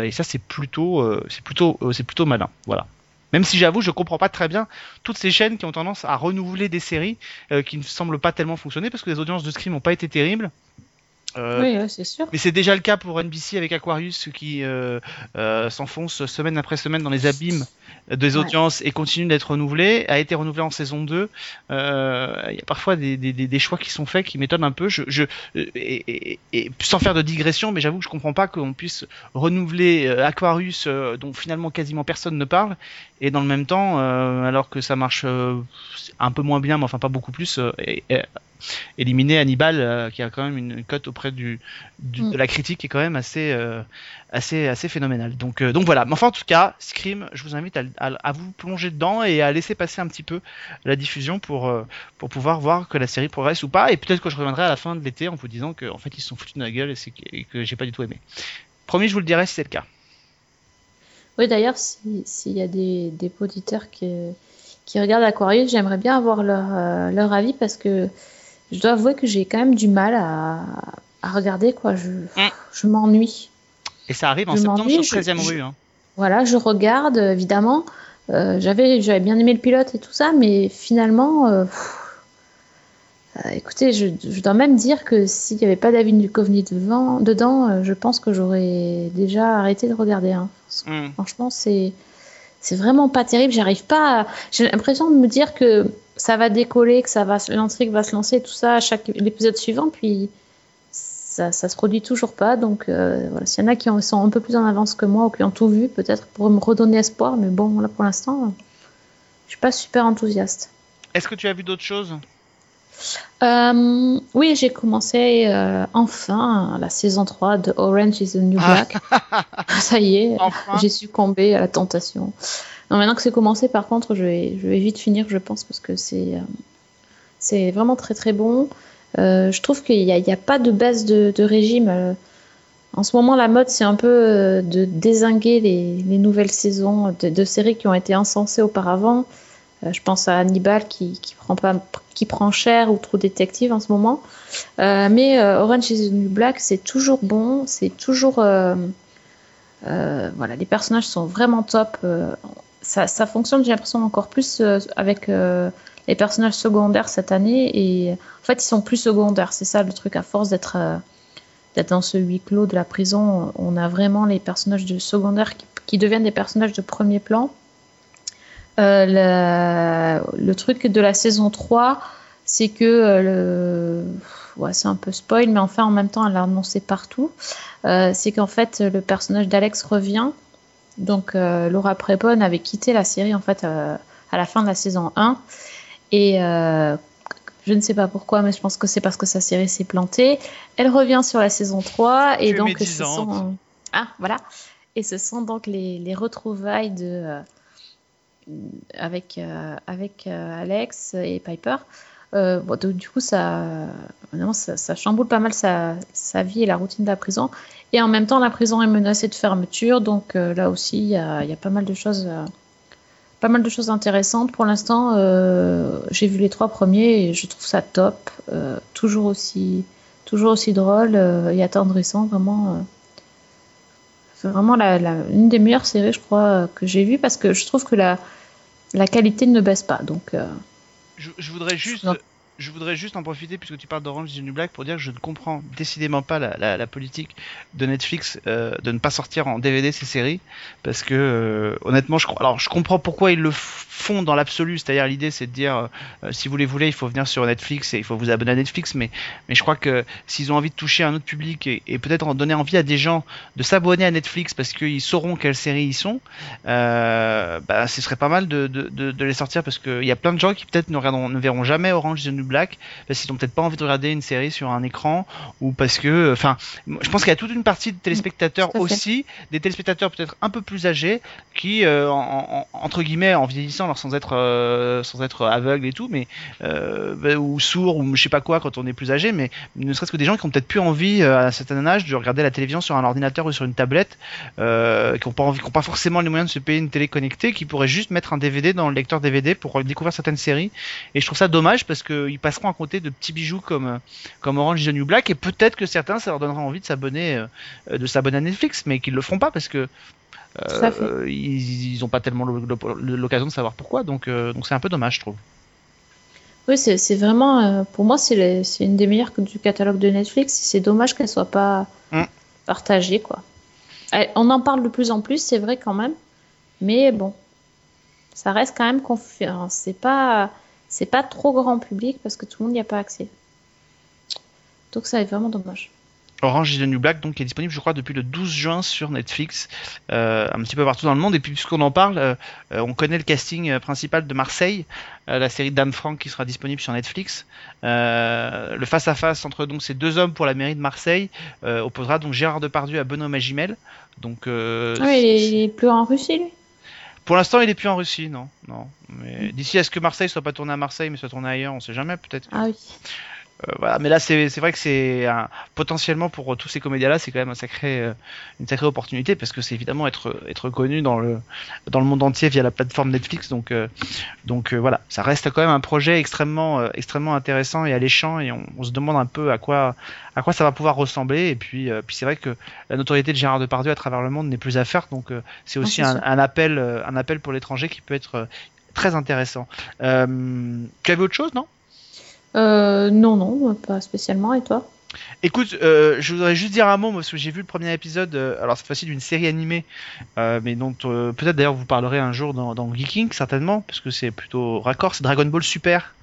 et ça c'est plutôt c'est plutôt c'est plutôt malin. Voilà. Même si j'avoue, je comprends pas très bien toutes ces chaînes qui ont tendance à renouveler des séries euh, qui ne semblent pas tellement fonctionner parce que les audiences de Scream n'ont pas été terribles. Euh, oui, c'est sûr. Mais c'est déjà le cas pour NBC avec Aquarius qui euh, euh, s'enfonce semaine après semaine dans les abîmes des audiences et continue d'être renouvelé. A été renouvelé en saison 2. Il y a parfois des, des, des, choix qui sont faits qui m'étonnent un peu. Je, je et, et, sans faire de digression, mais j'avoue que je comprends pas qu'on puisse renouveler Aquarius dont finalement quasiment personne ne parle et dans le même temps, alors que ça marche un peu moins bien, mais enfin pas beaucoup plus, et, éliminer Hannibal euh, qui a quand même une cote auprès du, mm. de la critique qui est quand même assez euh, assez assez phénoménale. Donc euh, donc voilà. Mais enfin en tout cas Scream je vous invite à, à, vous plonger dedans et à laisser passer un petit peu la diffusion pour pour pouvoir voir que la série progresse ou pas. Et peut-être que je reviendrai à la fin de l'été en vous disant que en fait ils se sont foutus de la gueule et, que j'ai pas du tout aimé. Promis je vous le dirai si c'est le cas. Oui d'ailleurs s'il y a des, des auditeurs qui qui regardent Aquarius, j'aimerais bien avoir leur, leur avis parce que je dois avouer que j'ai quand même du mal à, à regarder, quoi. Je, mm. je m'ennuie. Et ça arrive en septembre sur 13e rue. Hein. Voilà, je regarde, évidemment. Euh, j'avais, j'avais bien aimé le pilote et tout ça, mais finalement, euh, euh, écoutez, je, je, dois même dire que s'il n'y avait pas David Duchovny devant, dedans, je pense que j'aurais déjà arrêté de regarder. Hein. Mm. Franchement, c'est, c'est vraiment pas terrible. J'arrive pas. À... J'ai l'impression de me dire que ça va décoller, que ça va, l'intrigue va se lancer, tout ça à chaque l'épisode suivant, puis ça, ça se produit toujours pas. Donc euh, voilà, s'il y en a qui sont un peu plus en avance que moi ou qui ont tout vu, peut-être pour me redonner espoir, mais bon, là pour l'instant, je suis pas super enthousiaste. Est-ce que tu as vu d'autres choses? Euh, oui, j'ai commencé euh, enfin la saison 3 de Orange is the New ah. Black. ça y est, j'ai succombé à la tentation. Maintenant que c'est commencé, par contre, je vais, vite finir, je pense, parce que c'est euh, vraiment très très bon. Euh, je trouve qu'il n'y a, pas de baisse de, régime. Euh, en ce moment, la mode, c'est un peu de désinguer les, les nouvelles saisons de, séries qui ont été encensées auparavant. je pense à Hannibal qui, prend cher ou True Detective en ce moment. mais Orange is the New Black, c'est toujours bon, c'est toujours. voilà, les personnages sont vraiment top ça, fonctionne, j'ai l'impression, encore plus euh, avec euh, les personnages secondaires cette année. Et en fait, ils sont plus secondaires. C'est ça le truc. À force d'être euh, dans ce huis clos de la prison, on a vraiment les personnages de secondaires qui, deviennent des personnages de premier plan. Le, truc de la saison 3, c'est que ouais, c'est un peu spoil, mais enfin en même temps elle l'a annoncé partout. C'est qu'en fait le personnage d'Alex revient. Donc euh, Laura Prepon avait quitté la série en fait euh, à la fin de la saison 1 et euh, je ne sais pas pourquoi, mais je pense que c'est parce que sa série s'est plantée. Elle revient sur la saison 3 et donc ce sont ah voilà et ce sont donc les, les retrouvailles de euh, avec euh, avec euh, Alex et Piper. Euh, du coup, ça, chamboule pas mal sa, vie et la routine de la prison. Et en même temps, la prison est menacée de fermeture. Donc euh, là aussi, il y a, pas mal de choses, euh, pas mal de choses intéressantes. Pour l'instant, j'ai vu les trois premiers et je trouve ça top. Toujours aussi, drôle et attendrissant. Vraiment, c'est vraiment la, la- une des meilleures séries, je crois, que j'ai vues parce que je trouve que la, la qualité ne baisse pas. Donc, Je, je voudrais juste, Non. Je voudrais juste en profiter puisque tu parles d'Orange is the New Black pour dire que je ne comprends décidément pas la, politique de Netflix euh, de ne pas sortir en DVD ces séries parce que euh, honnêtement je alors je comprends pourquoi ils le font dans l'absolu c'est-à-dire l'idée c'est de dire euh, si vous les voulez il faut venir sur Netflix et il faut vous abonner à Netflix mais mais je crois que s'ils ont envie de toucher un autre public et, peut-être en donner envie à des gens de s'abonner à Netflix parce qu'ils sauront quelles séries ils sont bah, ce serait pas mal de, les sortir parce qu'il y a plein de gens qui peut-être ne, ne verront jamais Orange is the New Black parce qu'ils ont peut-être pas envie de regarder une série sur un écran ou parce que, enfin, je pense qu'il y a toute une partie de téléspectateurs aussi, des téléspectateurs peut-être un peu plus âgés qui, euh, en, en- entre guillemets, en vieillissant, alors sans être, euh, sans être aveugle et tout, mais euh, bah, ou sourd ou je sais pas quoi quand on est plus âgé, mais ne serait-ce que des gens qui ont peut-être plus envie euh, à un certain âge de regarder la télévision sur un ordinateur ou sur une tablette, qui n'ont pas envie, qui ont pas forcément les moyens de se payer une télé connectée, qui pourraient juste mettre un DVD dans le lecteur DVD pour découvrir certaines séries. Et je trouve ça dommage parce qu'ils passeront à côté de petits bijoux comme comme Orange is the New Black et peut-être que certains ça leur donnera envie de s'abonner euh, de s'abonner à Netflix, mais qu'ils le feront pas parce que euh, ils, ils ont pas tellement le- le- l'occasion de savoir pourquoi. Donc euh, donc c'est un peu dommage, je trouve. Oui, c'est vraiment, pour moi, c'est une des meilleures du catalogue de Netflix. C'est dommage qu'elle soit pas Mm. partagée, quoi. On en parle de plus en plus, c'est vrai quand même, mais bon, ça reste quand même confiant. C'est pas, c'est pas trop grand public parce que tout le monde n'y a pas accès. Donc ça est vraiment dommage. Orange is the New Black, donc est disponible, je crois, depuis le 12 juin sur Netflix, euh, un petit peu partout dans le monde. Et puis, puisqu'on en parle, euh, euh, on connaît le casting principal de Marseille, euh, la série d'Anne Frank qui sera disponible sur Netflix. Le face à face entre donc ces deux hommes pour la mairie de Marseille opposera donc Gérard Depardieu à Benoît Magimel. Donc, Ah oui, il est plus en Russie, lui. Pour l'instant, il est plus en Russie, non, non. Mais d'ici à ce que Marseille soit pas tourné à Marseille, mais soit tourné ailleurs, on sait jamais, peut-être. Ah oui. Euh, voilà, mais là c'est vrai que c'est potentiellement pour tous ces comédiens-là, c'est quand même un sacré, euh, une sacrée opportunité parce que c'est évidemment être être connu dans le dans le monde entier via la plateforme Netflix. Donc euh, donc euh, voilà, ça reste quand même un projet extrêmement euh, extrêmement intéressant et alléchant et on, on se demande un peu à quoi à quoi ça va pouvoir ressembler. Et puis euh, puis c'est vrai que la notoriété de Gérard Depardieu à travers le monde n'est plus à faire. Donc euh, c'est Ah, aussi c'est un, un appel un appel pour l'étranger qui peut être très intéressant. Euh, tu avais autre chose, non? Euh, non, non, pas spécialement. Et toi? Écoute, euh, je voudrais juste dire un mot parce que j'ai vu le premier épisode, euh, alors cette fois-ci d'une série animée, euh, mais dont peut-être d'ailleurs vous parlerez un jour dans, dans Geeking certainement, parce que c'est plutôt raccord, c'est Dragon Ball Super,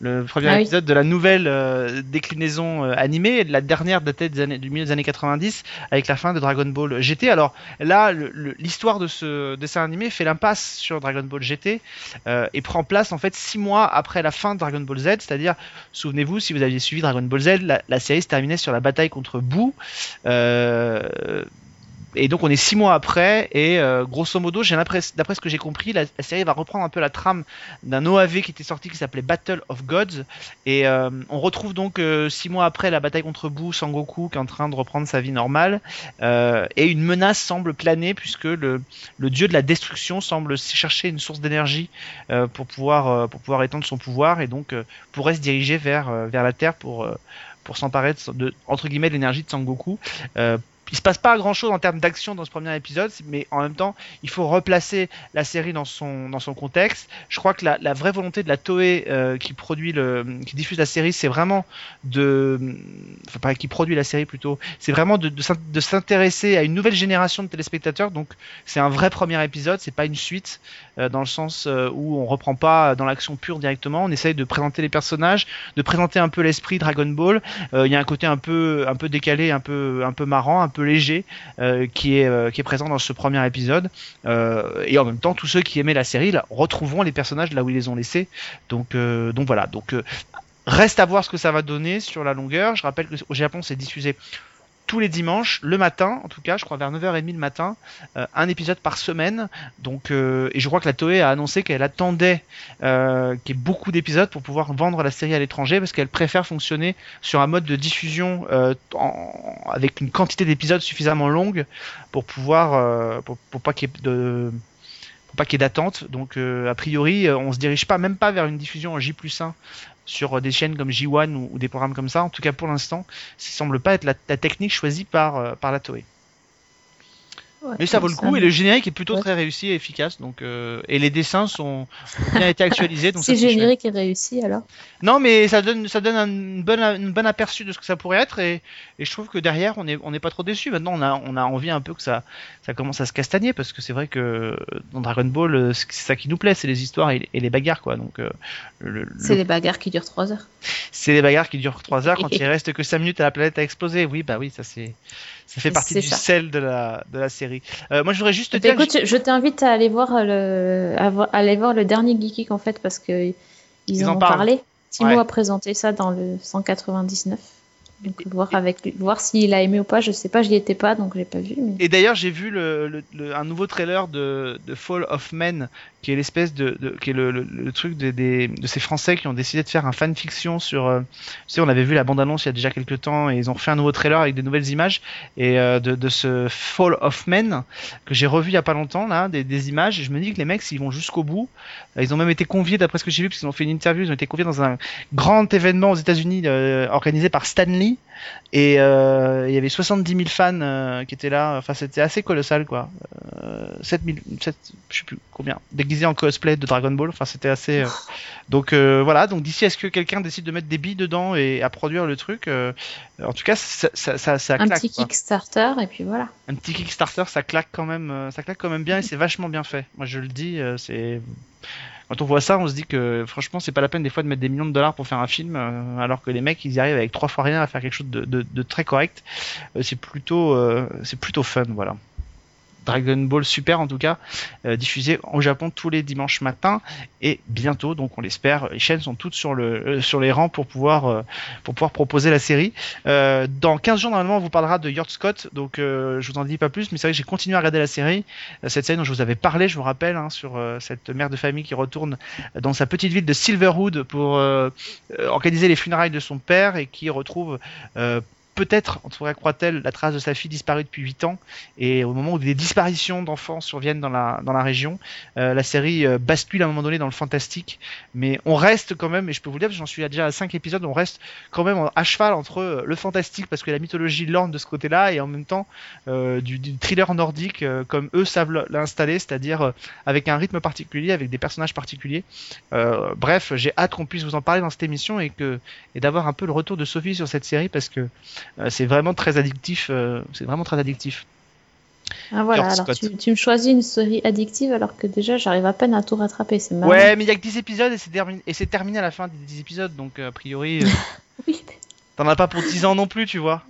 le premier Ah oui. épisode de la nouvelle euh, déclinaison euh, animée, la dernière des années, du milieu des années 90 avec la fin de Dragon Ball GT. Alors là, l'histoire de ce dessin animé fait l'impasse sur Dragon Ball GT euh, et prend place en fait six mois après la fin de Dragon Ball Z, c'est-à-dire Souvenez-vous, si vous aviez suivi Dragon Ball Z, la, la série se terminait sur la bataille contre Boo. Et donc on est six mois après et euh, grosso modo, j'ai l'impression, d'après ce que j'ai compris, la, série va reprendre un peu la trame d'un OAV qui était sorti qui s'appelait Battle of Gods. Et euh, on retrouve donc euh, six mois après la bataille contre Boo, Sangoku qui est en train de reprendre sa vie normale et une menace semble planer puisque le, dieu de la destruction semble chercher une source d'énergie pour pouvoir pouvoir étendre son pouvoir et donc pourrait se diriger vers, la Terre pour, s'emparer de, guillemets de l'énergie de Sangoku. Il se passe pas grand chose en termes d'action dans ce premier épisode, mais en même temps, il faut replacer la série dans son, dans son contexte. Je crois que la, vraie volonté de la Toei euh, qui produit le, qui diffuse la série, c'est vraiment de, enfin qui produit la série plutôt, c'est vraiment de, de s'in- de s'intéresser à une nouvelle génération de téléspectateurs. Donc c'est un vrai premier épisode, c'est pas une suite euh, dans le sens euh, où on reprend pas dans l'action pure directement. On essaye de présenter les personnages, de présenter un peu l'esprit Dragon Ball. Il y a un côté un peu, un peu décalé, un peu, un peu marrant, un peu léger euh, qui est, euh, qui est présent dans ce premier épisode. Euh, et en même temps, tous ceux qui aimaient la série retrouveront les personnages là où ils les ont laissés. Donc, donc voilà. Donc reste à voir ce que ça va donner sur la longueur. Je rappelle qu'au Japon, c'est diffusé tous les dimanches, le matin, en tout cas, je crois vers 9h30 le matin, euh, un épisode par semaine. Donc, euh, et je crois que la Toei a annoncé qu'elle attendait euh, qu'il y ait beaucoup d'épisodes pour pouvoir vendre la série à l'étranger parce qu'elle préfère fonctionner sur un mode de diffusion avec une quantité d'épisodes suffisamment longue pour pouvoir, pour, pas qu'il y ait de d'attente. Donc, a priori, on se dirige pas, même pas vers une diffusion en J 1 sur des chaînes comme J1 ou, des programmes comme ça. En tout cas, pour l'instant, ça semble pas être la, la technique choisie par, euh, par la Toei. Ouais, Mais ça vaut le coup et le générique est plutôt Ouais. très réussi et efficace. Donc, euh, et les dessins sont ont bien été actualisés. Donc Si le générique est réussi, alors? Non, mais ça donne, ça donne un bon, une bonne aperçu de ce que ça pourrait être et, et je trouve que derrière on est, on n'est pas trop déçu. Maintenant, on a, on a envie un peu que ça, ça commence à se castagner parce que c'est vrai que dans Dragon Ball, euh, c'est ça qui nous plaît, c'est les histoires et, et les bagarres quoi. Donc, euh, le- C'est des bagarres qui durent 3 heures. c'est les bagarres qui durent 3 heures quand il reste que 5 minutes à la planète à exploser. Oui, bah oui, ça c'est, ça fait partie du ça. sel de la, de la série. Euh, moi, je voudrais juste te Eh dire. que écoute, je t'invite à aller voir le, à vo- aller voir le dernier Geeky en fait parce que ils, Ils en en ont parlent. parlé. Timo Ouais. a présenté ça dans le 199. Donc voir avec voir s'il a aimé ou pas. Je sais pas, j'y étais pas donc j'ai pas vu. Et d'ailleurs, j'ai vu un nouveau trailer de, Fall of Men, qui est l'espèce de, qui est le, truc des, de ces Français qui ont décidé de faire un fanfiction sur. euh, tu sais, on avait vu la bande-annonce il y a déjà quelques temps et ils ont fait un nouveau trailer avec des nouvelles images et euh, de, ce Fall of Men que j'ai revu il y a pas longtemps là, des, images. Et je me dis que les mecs, s'ils vont jusqu'au bout, euh, ils ont même été conviés, d'après ce que j'ai vu, parce qu'ils ont fait une interview, ils ont été conviés dans un grand événement aux États-Unis organisé par Stanley. Et euh, il y avait 70 000 fans euh, qui étaient là. Enfin, c'était assez colossal, quoi. Euh, 7 000, 7, je sais plus combien, déguisés en cosplay de Dragon Ball. Enfin, c'était assez. euh, Donc euh, voilà. Donc d'ici à ce que quelqu'un décide de mettre des billes dedans et à produire le truc, euh, en tout cas, ça, ça, ça, ça un claque. petit quoi. Kickstarter et puis voilà. Un petit Kickstarter, ça claque quand même, ça claque quand même bien et c'est vachement bien fait. Moi, je le dis, euh, c'est quand on voit ça, on se dit que franchement, c'est pas la peine des fois de mettre des millions de dollars pour faire un film, euh, alors que les mecs, ils y arrivent avec trois fois rien à faire quelque chose de, très correct. Euh, c'est plutôt, euh, c'est plutôt fun, voilà. Dragon Ball Super en tout cas, euh, diffusé au Japon tous les dimanches matins et bientôt, donc on l'espère, les chaînes sont toutes sur euh, les rangs pour pouvoir euh, pour pouvoir proposer la série. Dans 15 jours normalement on vous parlera de Yord Scott, donc je vous en dis pas plus, mais c'est vrai que j'ai continué à regarder la série, cette série dont je vous avais parlé, je vous rappelle, hein, sur cette mère de famille qui retourne dans sa petite ville de Silverwood pour organiser les funérailles de son père et qui retrouve peut-être, en tout cas croit-elle, la trace de sa fille disparue depuis 8 ans. Et au moment où des disparitions d'enfants surviennent dans la, dans la région, euh, la série euh, bascule à un moment donné dans le fantastique. Mais on reste quand même, et je peux vous le dire, j'en suis déjà à 5 épisodes, on reste quand même à cheval entre euh, le fantastique, parce que la mythologie lorne de ce côté-là, et en même temps du, thriller nordique, comme eux savent le- l'installer, c'est-à-dire avec un rythme particulier, avec des personnages particuliers. Bref, j'ai hâte qu'on puisse vous en parler dans cette émission et et d'avoir un peu le retour de Sophie sur cette série parce que c'est vraiment très addictif. euh, c'est vraiment très addictif. Ah voilà, alors tu, tu me choisis une série addictive alors que déjà j'arrive à peine à tout rattraper. C'est marrant. Ouais, mais il y a que 10 épisodes et c'est terminé, et terminé à la fin des 10 épisodes, donc euh, a priori, euh, Oui, t'en as pas pour 10 ans non plus, tu vois.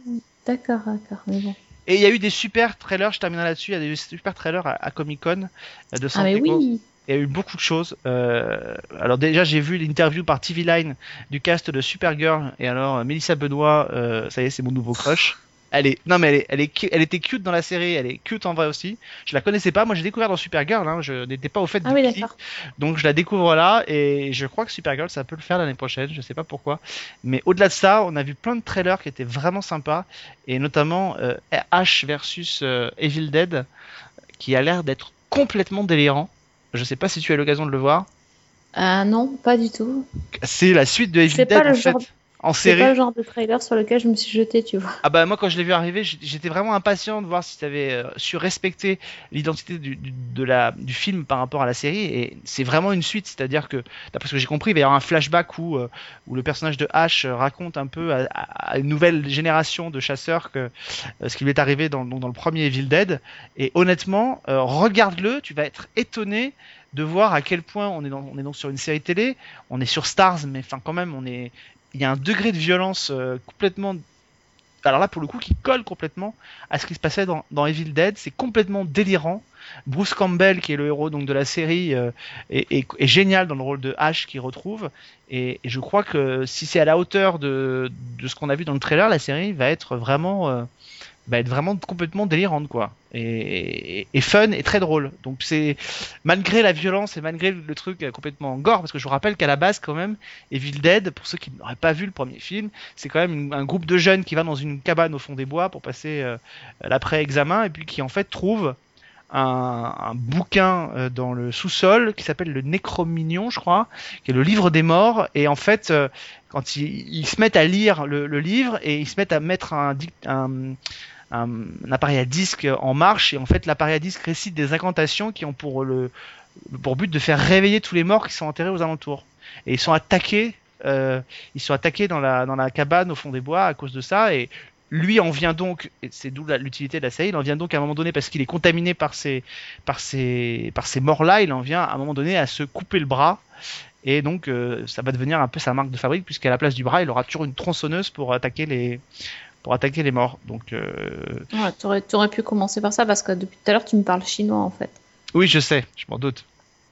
d'accord, d'accord, mais bon. Et il y a eu des super trailers, je terminerai là-dessus, il y a des super trailers à, à Comic Con euh, de Ah San mais Diego. oui, Il y a eu beaucoup de choses. Euh, alors déjà, j'ai vu l'interview par TV Line du cast de Supergirl. Et alors, euh, Melissa Benoît, euh, ça y est, c'est mon nouveau crush. Elle est, non mais elle est, elle est, cu- elle était cute dans la série. Elle est cute en vrai aussi. Je la connaissais pas. Moi, j'ai découvert dans Supergirl. Hein, je n'étais pas au fait ah oui. Donc je la découvre là et je crois que Supergirl ça peut le faire l'année prochaine, je sais pas pourquoi. Mais au-delà de ça, on a vu plein de trailers qui étaient vraiment sympas et notamment euh, H versus euh, Evil Dead qui a l'air d'être complètement délirant. Je sais pas si tu as eu l'occasion de le voir. Ah non, pas du tout. C'est la suite de Evil Dead pas en le fait. genre- En C'est pas le genre de trailer sur lequel je me suis jetée, tu vois. Ah bah moi quand je l'ai vu arriver, j'étais vraiment impatient de voir si tu avais su respecter l'identité du, du, de la, du film par rapport à la série. Et c'est vraiment une suite, c'est-à-dire que d'après ce que j'ai compris, il va y avoir un flashback où, euh, où le personnage de Ash euh, raconte un peu à, une nouvelle génération de chasseurs que euh, ce qui lui est arrivé dans, le premier Evil Dead. Et honnêtement, euh, regarde-le, tu vas être étonné de voir à quel point on est, dans, on est donc sur une série télé, on est sur Stars mais enfin quand même on est il y a un degré de violence euh, complètement alors là pour le coup qui colle complètement à ce qui se passait dans, dans Evil Dead. C'est complètement délirant. Bruce Campbell qui est le héros donc de la série euh, est, est- est génial dans le rôle de Ash qu'il retrouve. Et, et je crois que si c'est à la hauteur de, de ce qu'on a vu dans le trailer la série va être vraiment va être vraiment complètement délirante quoi et, fun et très drôle donc c'est malgré la violence et malgré le truc euh, complètement gore parce que je vous rappelle qu'à la base quand même Evil Dead pour ceux qui n'auraient pas vu le premier film c'est quand même un groupe de jeunes qui va dans une cabane au fond des bois pour passer euh, l'après-examen et puis qui en fait trouve un, bouquin euh, dans le sous-sol qui s'appelle le Necrominion, je crois, qui est le livre des morts. Et en fait, quand ils, se mettent à lire le, livre et ils se mettent à mettre un, un, appareil à disque en marche, et en fait, l'appareil à disque récite des incantations qui ont pour le pour but de faire réveiller tous les morts qui sont enterrés aux alentours. Et ils sont attaqués, euh, ils sont attaqués dans la dans la cabane au fond des bois à cause de ça. Et lui en vient donc, c'est d'où l'utilité de la série, il en vient donc à un moment donné parce qu'il est contaminé par ces, par ces, par ces morts-là, il en vient à un moment donné à se couper le bras. Et donc euh, ça va devenir un peu sa marque de fabrique puisqu'à la place du bras, il aura toujours une tronçonneuse pour attaquer les, pour attaquer les morts. Donc euh, Ouais, t'aurais, t'aurais pu commencer par ça parce que depuis tout à l'heure tu me parles chinois en fait. oui, je sais, je m'en doute.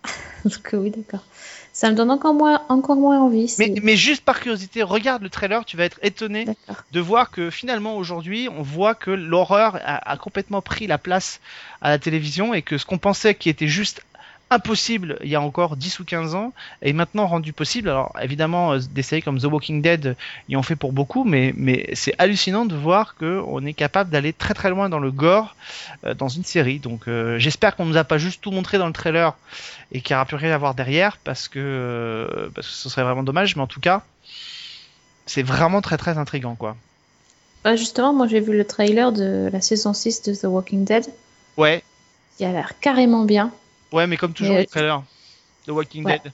Donc euh, oui, d'accord. Ça me donne encore moins, encore moins envie. Mais, juste par curiosité, regarde le trailer, tu vas être étonné D'accord. de voir que finalement aujourd'hui, on voit que l'horreur a, a complètement pris la place à la télévision et que ce qu'on pensait qui était juste impossible il y a encore 10 ou 15 ans est maintenant rendu possible. Alors évidemment, euh, des séries comme The Walking Dead y ont fait pour beaucoup, mais, mais c'est hallucinant de voir qu'on est capable d'aller très très loin dans le gore euh, dans une série. Donc euh, j'espère qu'on nous a pas juste tout montré dans le trailer et qu'il n'y aura plus rien à voir derrière parce que, euh, parce que ce serait vraiment dommage, mais en tout cas, c'est vraiment très très intriguant quoi. Bah, justement, moi j'ai vu le trailer de la saison 6 de The Walking Dead. Ouais, qui a l'air carrément bien. Ouais, mais comme toujours les trailers. The Walking Ouais. Dead.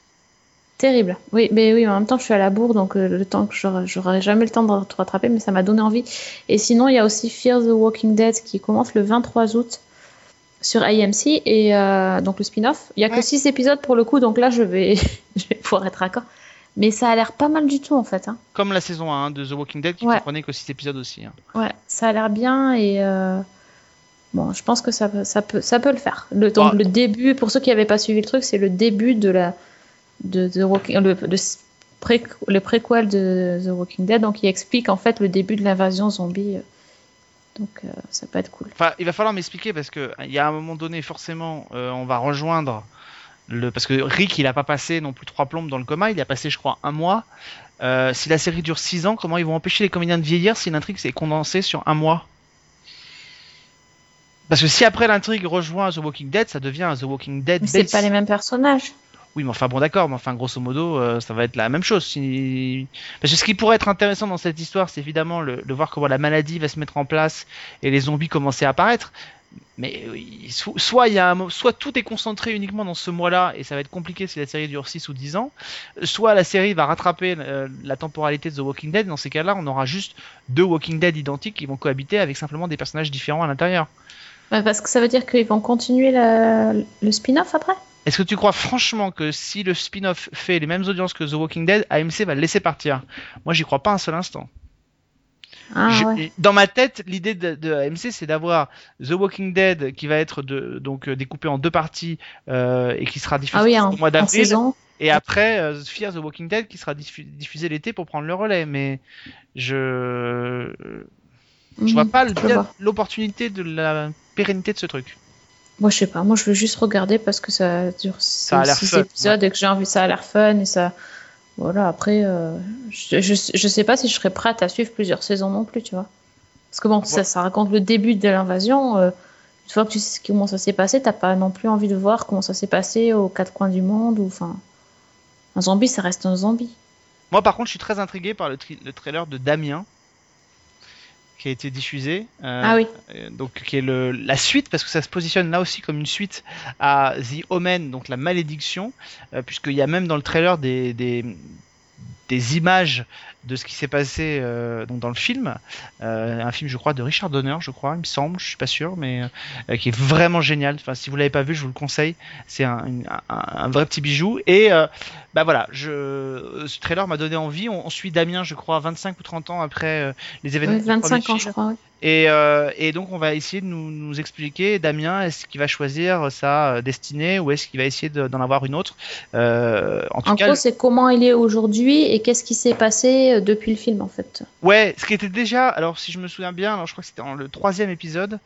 Terrible. Oui, mais oui, en même temps, je suis à la bourre, donc euh, le temps que j'aurai jamais le temps de te rattraper, mais ça m'a donné envie. Et sinon, il y a aussi Fear the Walking Dead qui commence le 23 août sur AMC et euh, donc le spin-off. Il y a que Ouais. 6 épisodes pour le coup, donc là, je vais, je vais pouvoir être d'accord. Mais ça a l'air pas mal du tout en fait. Hein. Comme la saison 1 de The Walking Dead qui Ouais. comprenait que 6 épisodes aussi. hein. Ouais, ça a l'air bien et euh, bon, je pense que ça, peut- ça peut, ça peut le faire. Le, donc Ah. le début, pour ceux qui n'avaient pas suivi le truc, c'est le début de la de The Walking, le, le, pré, le préquel de The Walking Dead, donc il explique en fait le début de l'invasion zombie. euh. Donc euh, ça peut être cool. Enfin, il va falloir m'expliquer parce que il y a un moment donné, forcément, euh, on va rejoindre le. Parce que Rick, il a pas passé non plus trois plombes dans le coma, il a passé, je crois, un mois. Euh, si la série dure 6 ans, comment ils vont empêcher les comédiens de vieillir si l'intrigue s'est condensée sur un mois? Parce que si après l'intrigue rejoint The Walking Dead, ça devient un The Walking Dead Mais c'est pas les mêmes personnages. Oui, mais enfin bon, d'accord, mais enfin grosso modo, euh, ça va être la même chose. Si... Parce que ce qui pourrait être intéressant dans cette histoire, c'est évidemment le, de voir comment la maladie va se mettre en place et les zombies commencer à apparaître. Mais euh, il- so- soit y a un soit tout est concentré uniquement dans ce mois-là et ça va être compliqué si la série dure 6 ou 10 ans, soit la série va rattraper euh, la temporalité de The Walking Dead. Dans ces cas-là, on aura juste deux Walking Dead identiques qui vont cohabiter avec simplement des personnages différents à l'intérieur. Parce que ça veut dire qu'ils vont continuer la- le spin-off après? Est-ce que tu crois franchement que si le spin-off fait les mêmes audiences que The Walking Dead, AMC va le laisser partir? Moi, j'y crois pas un seul instant. Ah Je- ouais. Dans ma tête, l'idée de, de AMC, c'est d'avoir The Walking Dead qui va être de, donc euh, découpé en deux parties euh, et qui sera diffusé Ah oui, au en, mois en d'avril. Et après, euh, Fear the Walking Dead qui sera diffu- diffusé l'été pour prendre le relais. Mais je je vois Mhm, pas vois. l'opportunité de la pérennité de ce truc. Moi, je sais pas. Moi, je veux juste regarder parce que ça dure Ça a l'air 6 fun, épisodes et que j'ai envie. Ça a l'air fun et ça. Voilà, après, euh, je, je, je sais pas si je serais prête à suivre plusieurs saisons non plus, tu vois. Parce que bon, ça, ça raconte le début de l'invasion. euh, une fois que tu sais comment ça s'est passé, t'as pas non plus envie de voir comment ça s'est passé aux quatre coins du monde. Ou enfin, un zombie, ça reste un zombie. Moi, par contre, je suis très intrigué par le, le trailer de Damien qui a été diffusé. euh, Ah oui. donc qui est le, la suite parce que ça se positionne là aussi comme une suite à The Omen, donc la malédiction, euh, puisqu'il y a même dans le trailer des, des, des images de ce qui s'est passé euh, donc dans le film, Euh, un film je crois de Richard Donner, je crois, il me semble, je suis pas sûr, mais euh, qui est vraiment génial. Enfin, si vous l'avez pas vu, je vous le conseille. C'est un, un, un vrai petit bijou. Et bah voilà, je, ce trailer m'a donné envie. On, on suit Damien, je crois, 25 ou 30 ans après les événements. Oui, du premier 25 ans, je crois. oui. Et, et donc on va essayer de nous, nous expliquer, Damien, est-ce qu'il va choisir sa destinée ou est-ce qu'il va essayer de- d'en avoir une autre? En tout En cas, gros, c'est comment il est aujourd'hui et qu'est-ce qui s'est passé euh, depuis le film, en fait. ouais, ce qui était déjà, alors si je me souviens bien, alors je crois que c'était dans le troisième épisode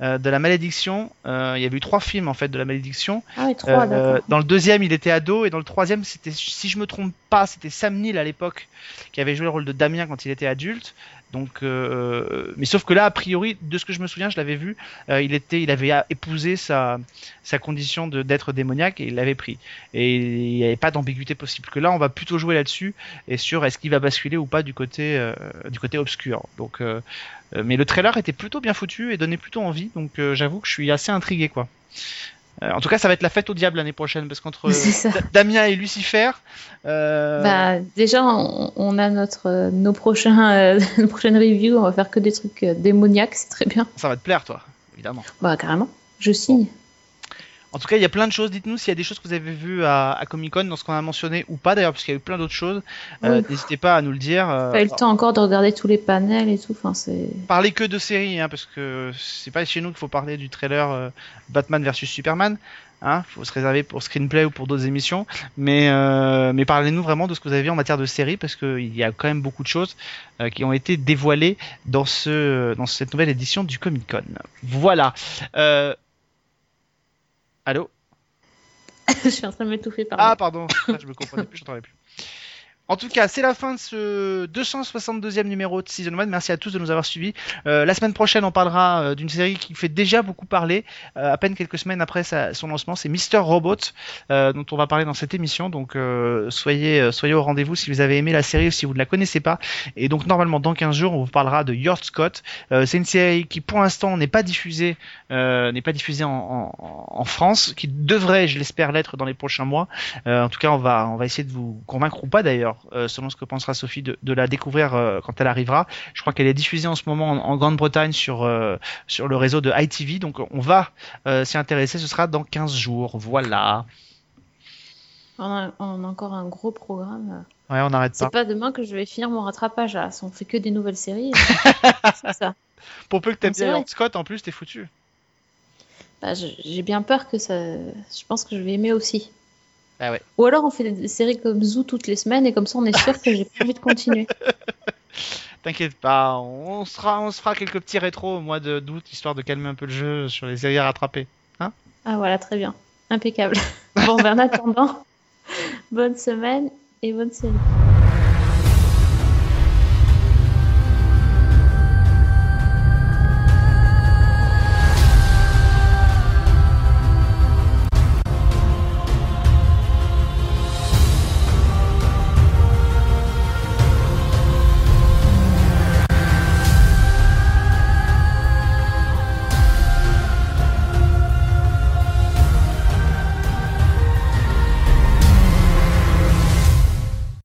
euh, de la malédiction. euh, il y avait eu trois films en fait de la malédiction. Ah oui, trois, Euh, d'accord. dans le deuxième, il était ado et dans le troisième, c'était, si je me trompe c'était Sam Neill à l'époque qui avait joué le rôle de Damien quand il était adulte. Donc, euh, mais sauf que là, a priori, de ce que je me souviens, je l'avais vu, euh, il était, il avait épousé sa sa condition d'être démoniaque et il l'avait pris. Et il n'y avait pas d'ambiguïté possible. Que là, on va plutôt jouer là-dessus et sur est-ce qu'il va basculer ou pas du côté euh, du côté obscur. Donc, mais le trailer était plutôt bien foutu et donnait plutôt envie. Donc, j'avoue que je suis assez intrigué, quoi. Euh, en tout cas, ça va être la fête au diable l'année prochaine parce qu'entre. Da- Damien et Lucifer, euh, Bah, déjà, on, on a notre, euh, nos, prochains, euh, nos prochaines reviews. On va faire que des trucs euh, démoniaques, c'est très bien. ça va te plaire, toi, évidemment. Bah, carrément. Je signe. En tout cas, il y a plein de choses. Dites-nous s'il y a des choses que vous avez vues à, à Comic Con dans ce qu'on a mentionné ou pas d'ailleurs, parce qu'il y a eu plein d'autres choses. Euh, Oui. N'hésitez pas à nous le dire. euh, Pas eu le temps encore de regarder tous les panels et tout. Enfin, c'est. parler que de séries, hein, parce que c'est pas chez nous qu'il faut parler du trailer euh, Batman versus Superman. Hein, faut se réserver pour Screenplay ou pour d'autres émissions, mais euh, mais parlez-nous vraiment de ce que vous avez vu en matière de séries, parce qu'il y a quand même beaucoup de choses euh, qui ont été dévoilées dans ce dans cette nouvelle édition du Comic Con. Voilà. Euh... Allô. je suis en train de m'étouffer par Ah pardon, je me comprenais plus, je t'entendais plus. En tout cas, c'est la fin de ce 262e numéro de Season 1. Merci à tous de nous avoir suivis. Euh, la semaine prochaine, on parlera euh, d'une série qui fait déjà beaucoup parler, euh, à peine quelques semaines après sa- son lancement. C'est Mister Robot, euh, dont on va parler dans cette émission. Donc, euh, soyez, soyez au rendez-vous si vous avez aimé la série ou si vous ne la connaissez pas. Et donc, normalement, dans 15 jours, on vous parlera de Yord Scott. C'est une série qui, pour l'instant, n'est pas diffusée, n'est pas diffusée en, en- en France, qui devrait, je l'espère, l'être dans les prochains mois. En tout cas, on va, on va essayer de vous convaincre ou pas d'ailleurs, euh, selon ce que pensera Sophie, de, de la découvrir euh, quand elle arrivera. Je crois qu'elle est diffusée en ce moment en, en Grande-Bretagne sur, euh, sur le réseau de ITV, donc on va s'y intéresser. Ce sera dans 15 jours. Voilà. On a, on a encore un gros programme. Ouais, on n'arrête C'est pas. pas demain que je vais finir mon rattrapage là. On fait que des nouvelles séries, c'est ça. Pour peu que t'aimes bien Scott, en plus, t'es foutu. Bah, j'ai bien peur que ça. Je pense que je vais aimer aussi. Ah ouais. Ou alors on fait des séries comme Zoo toutes les semaines et comme ça on est sûr que j'ai pas envie de continuer. T'inquiète pas, on sera, on se fera quelques petits rétros au mois de- d'août, histoire de calmer un peu le jeu sur les séries à rattraper. Ah voilà, très bien. Impeccable. Bon, ben en attendant, bonne semaine et bonne série.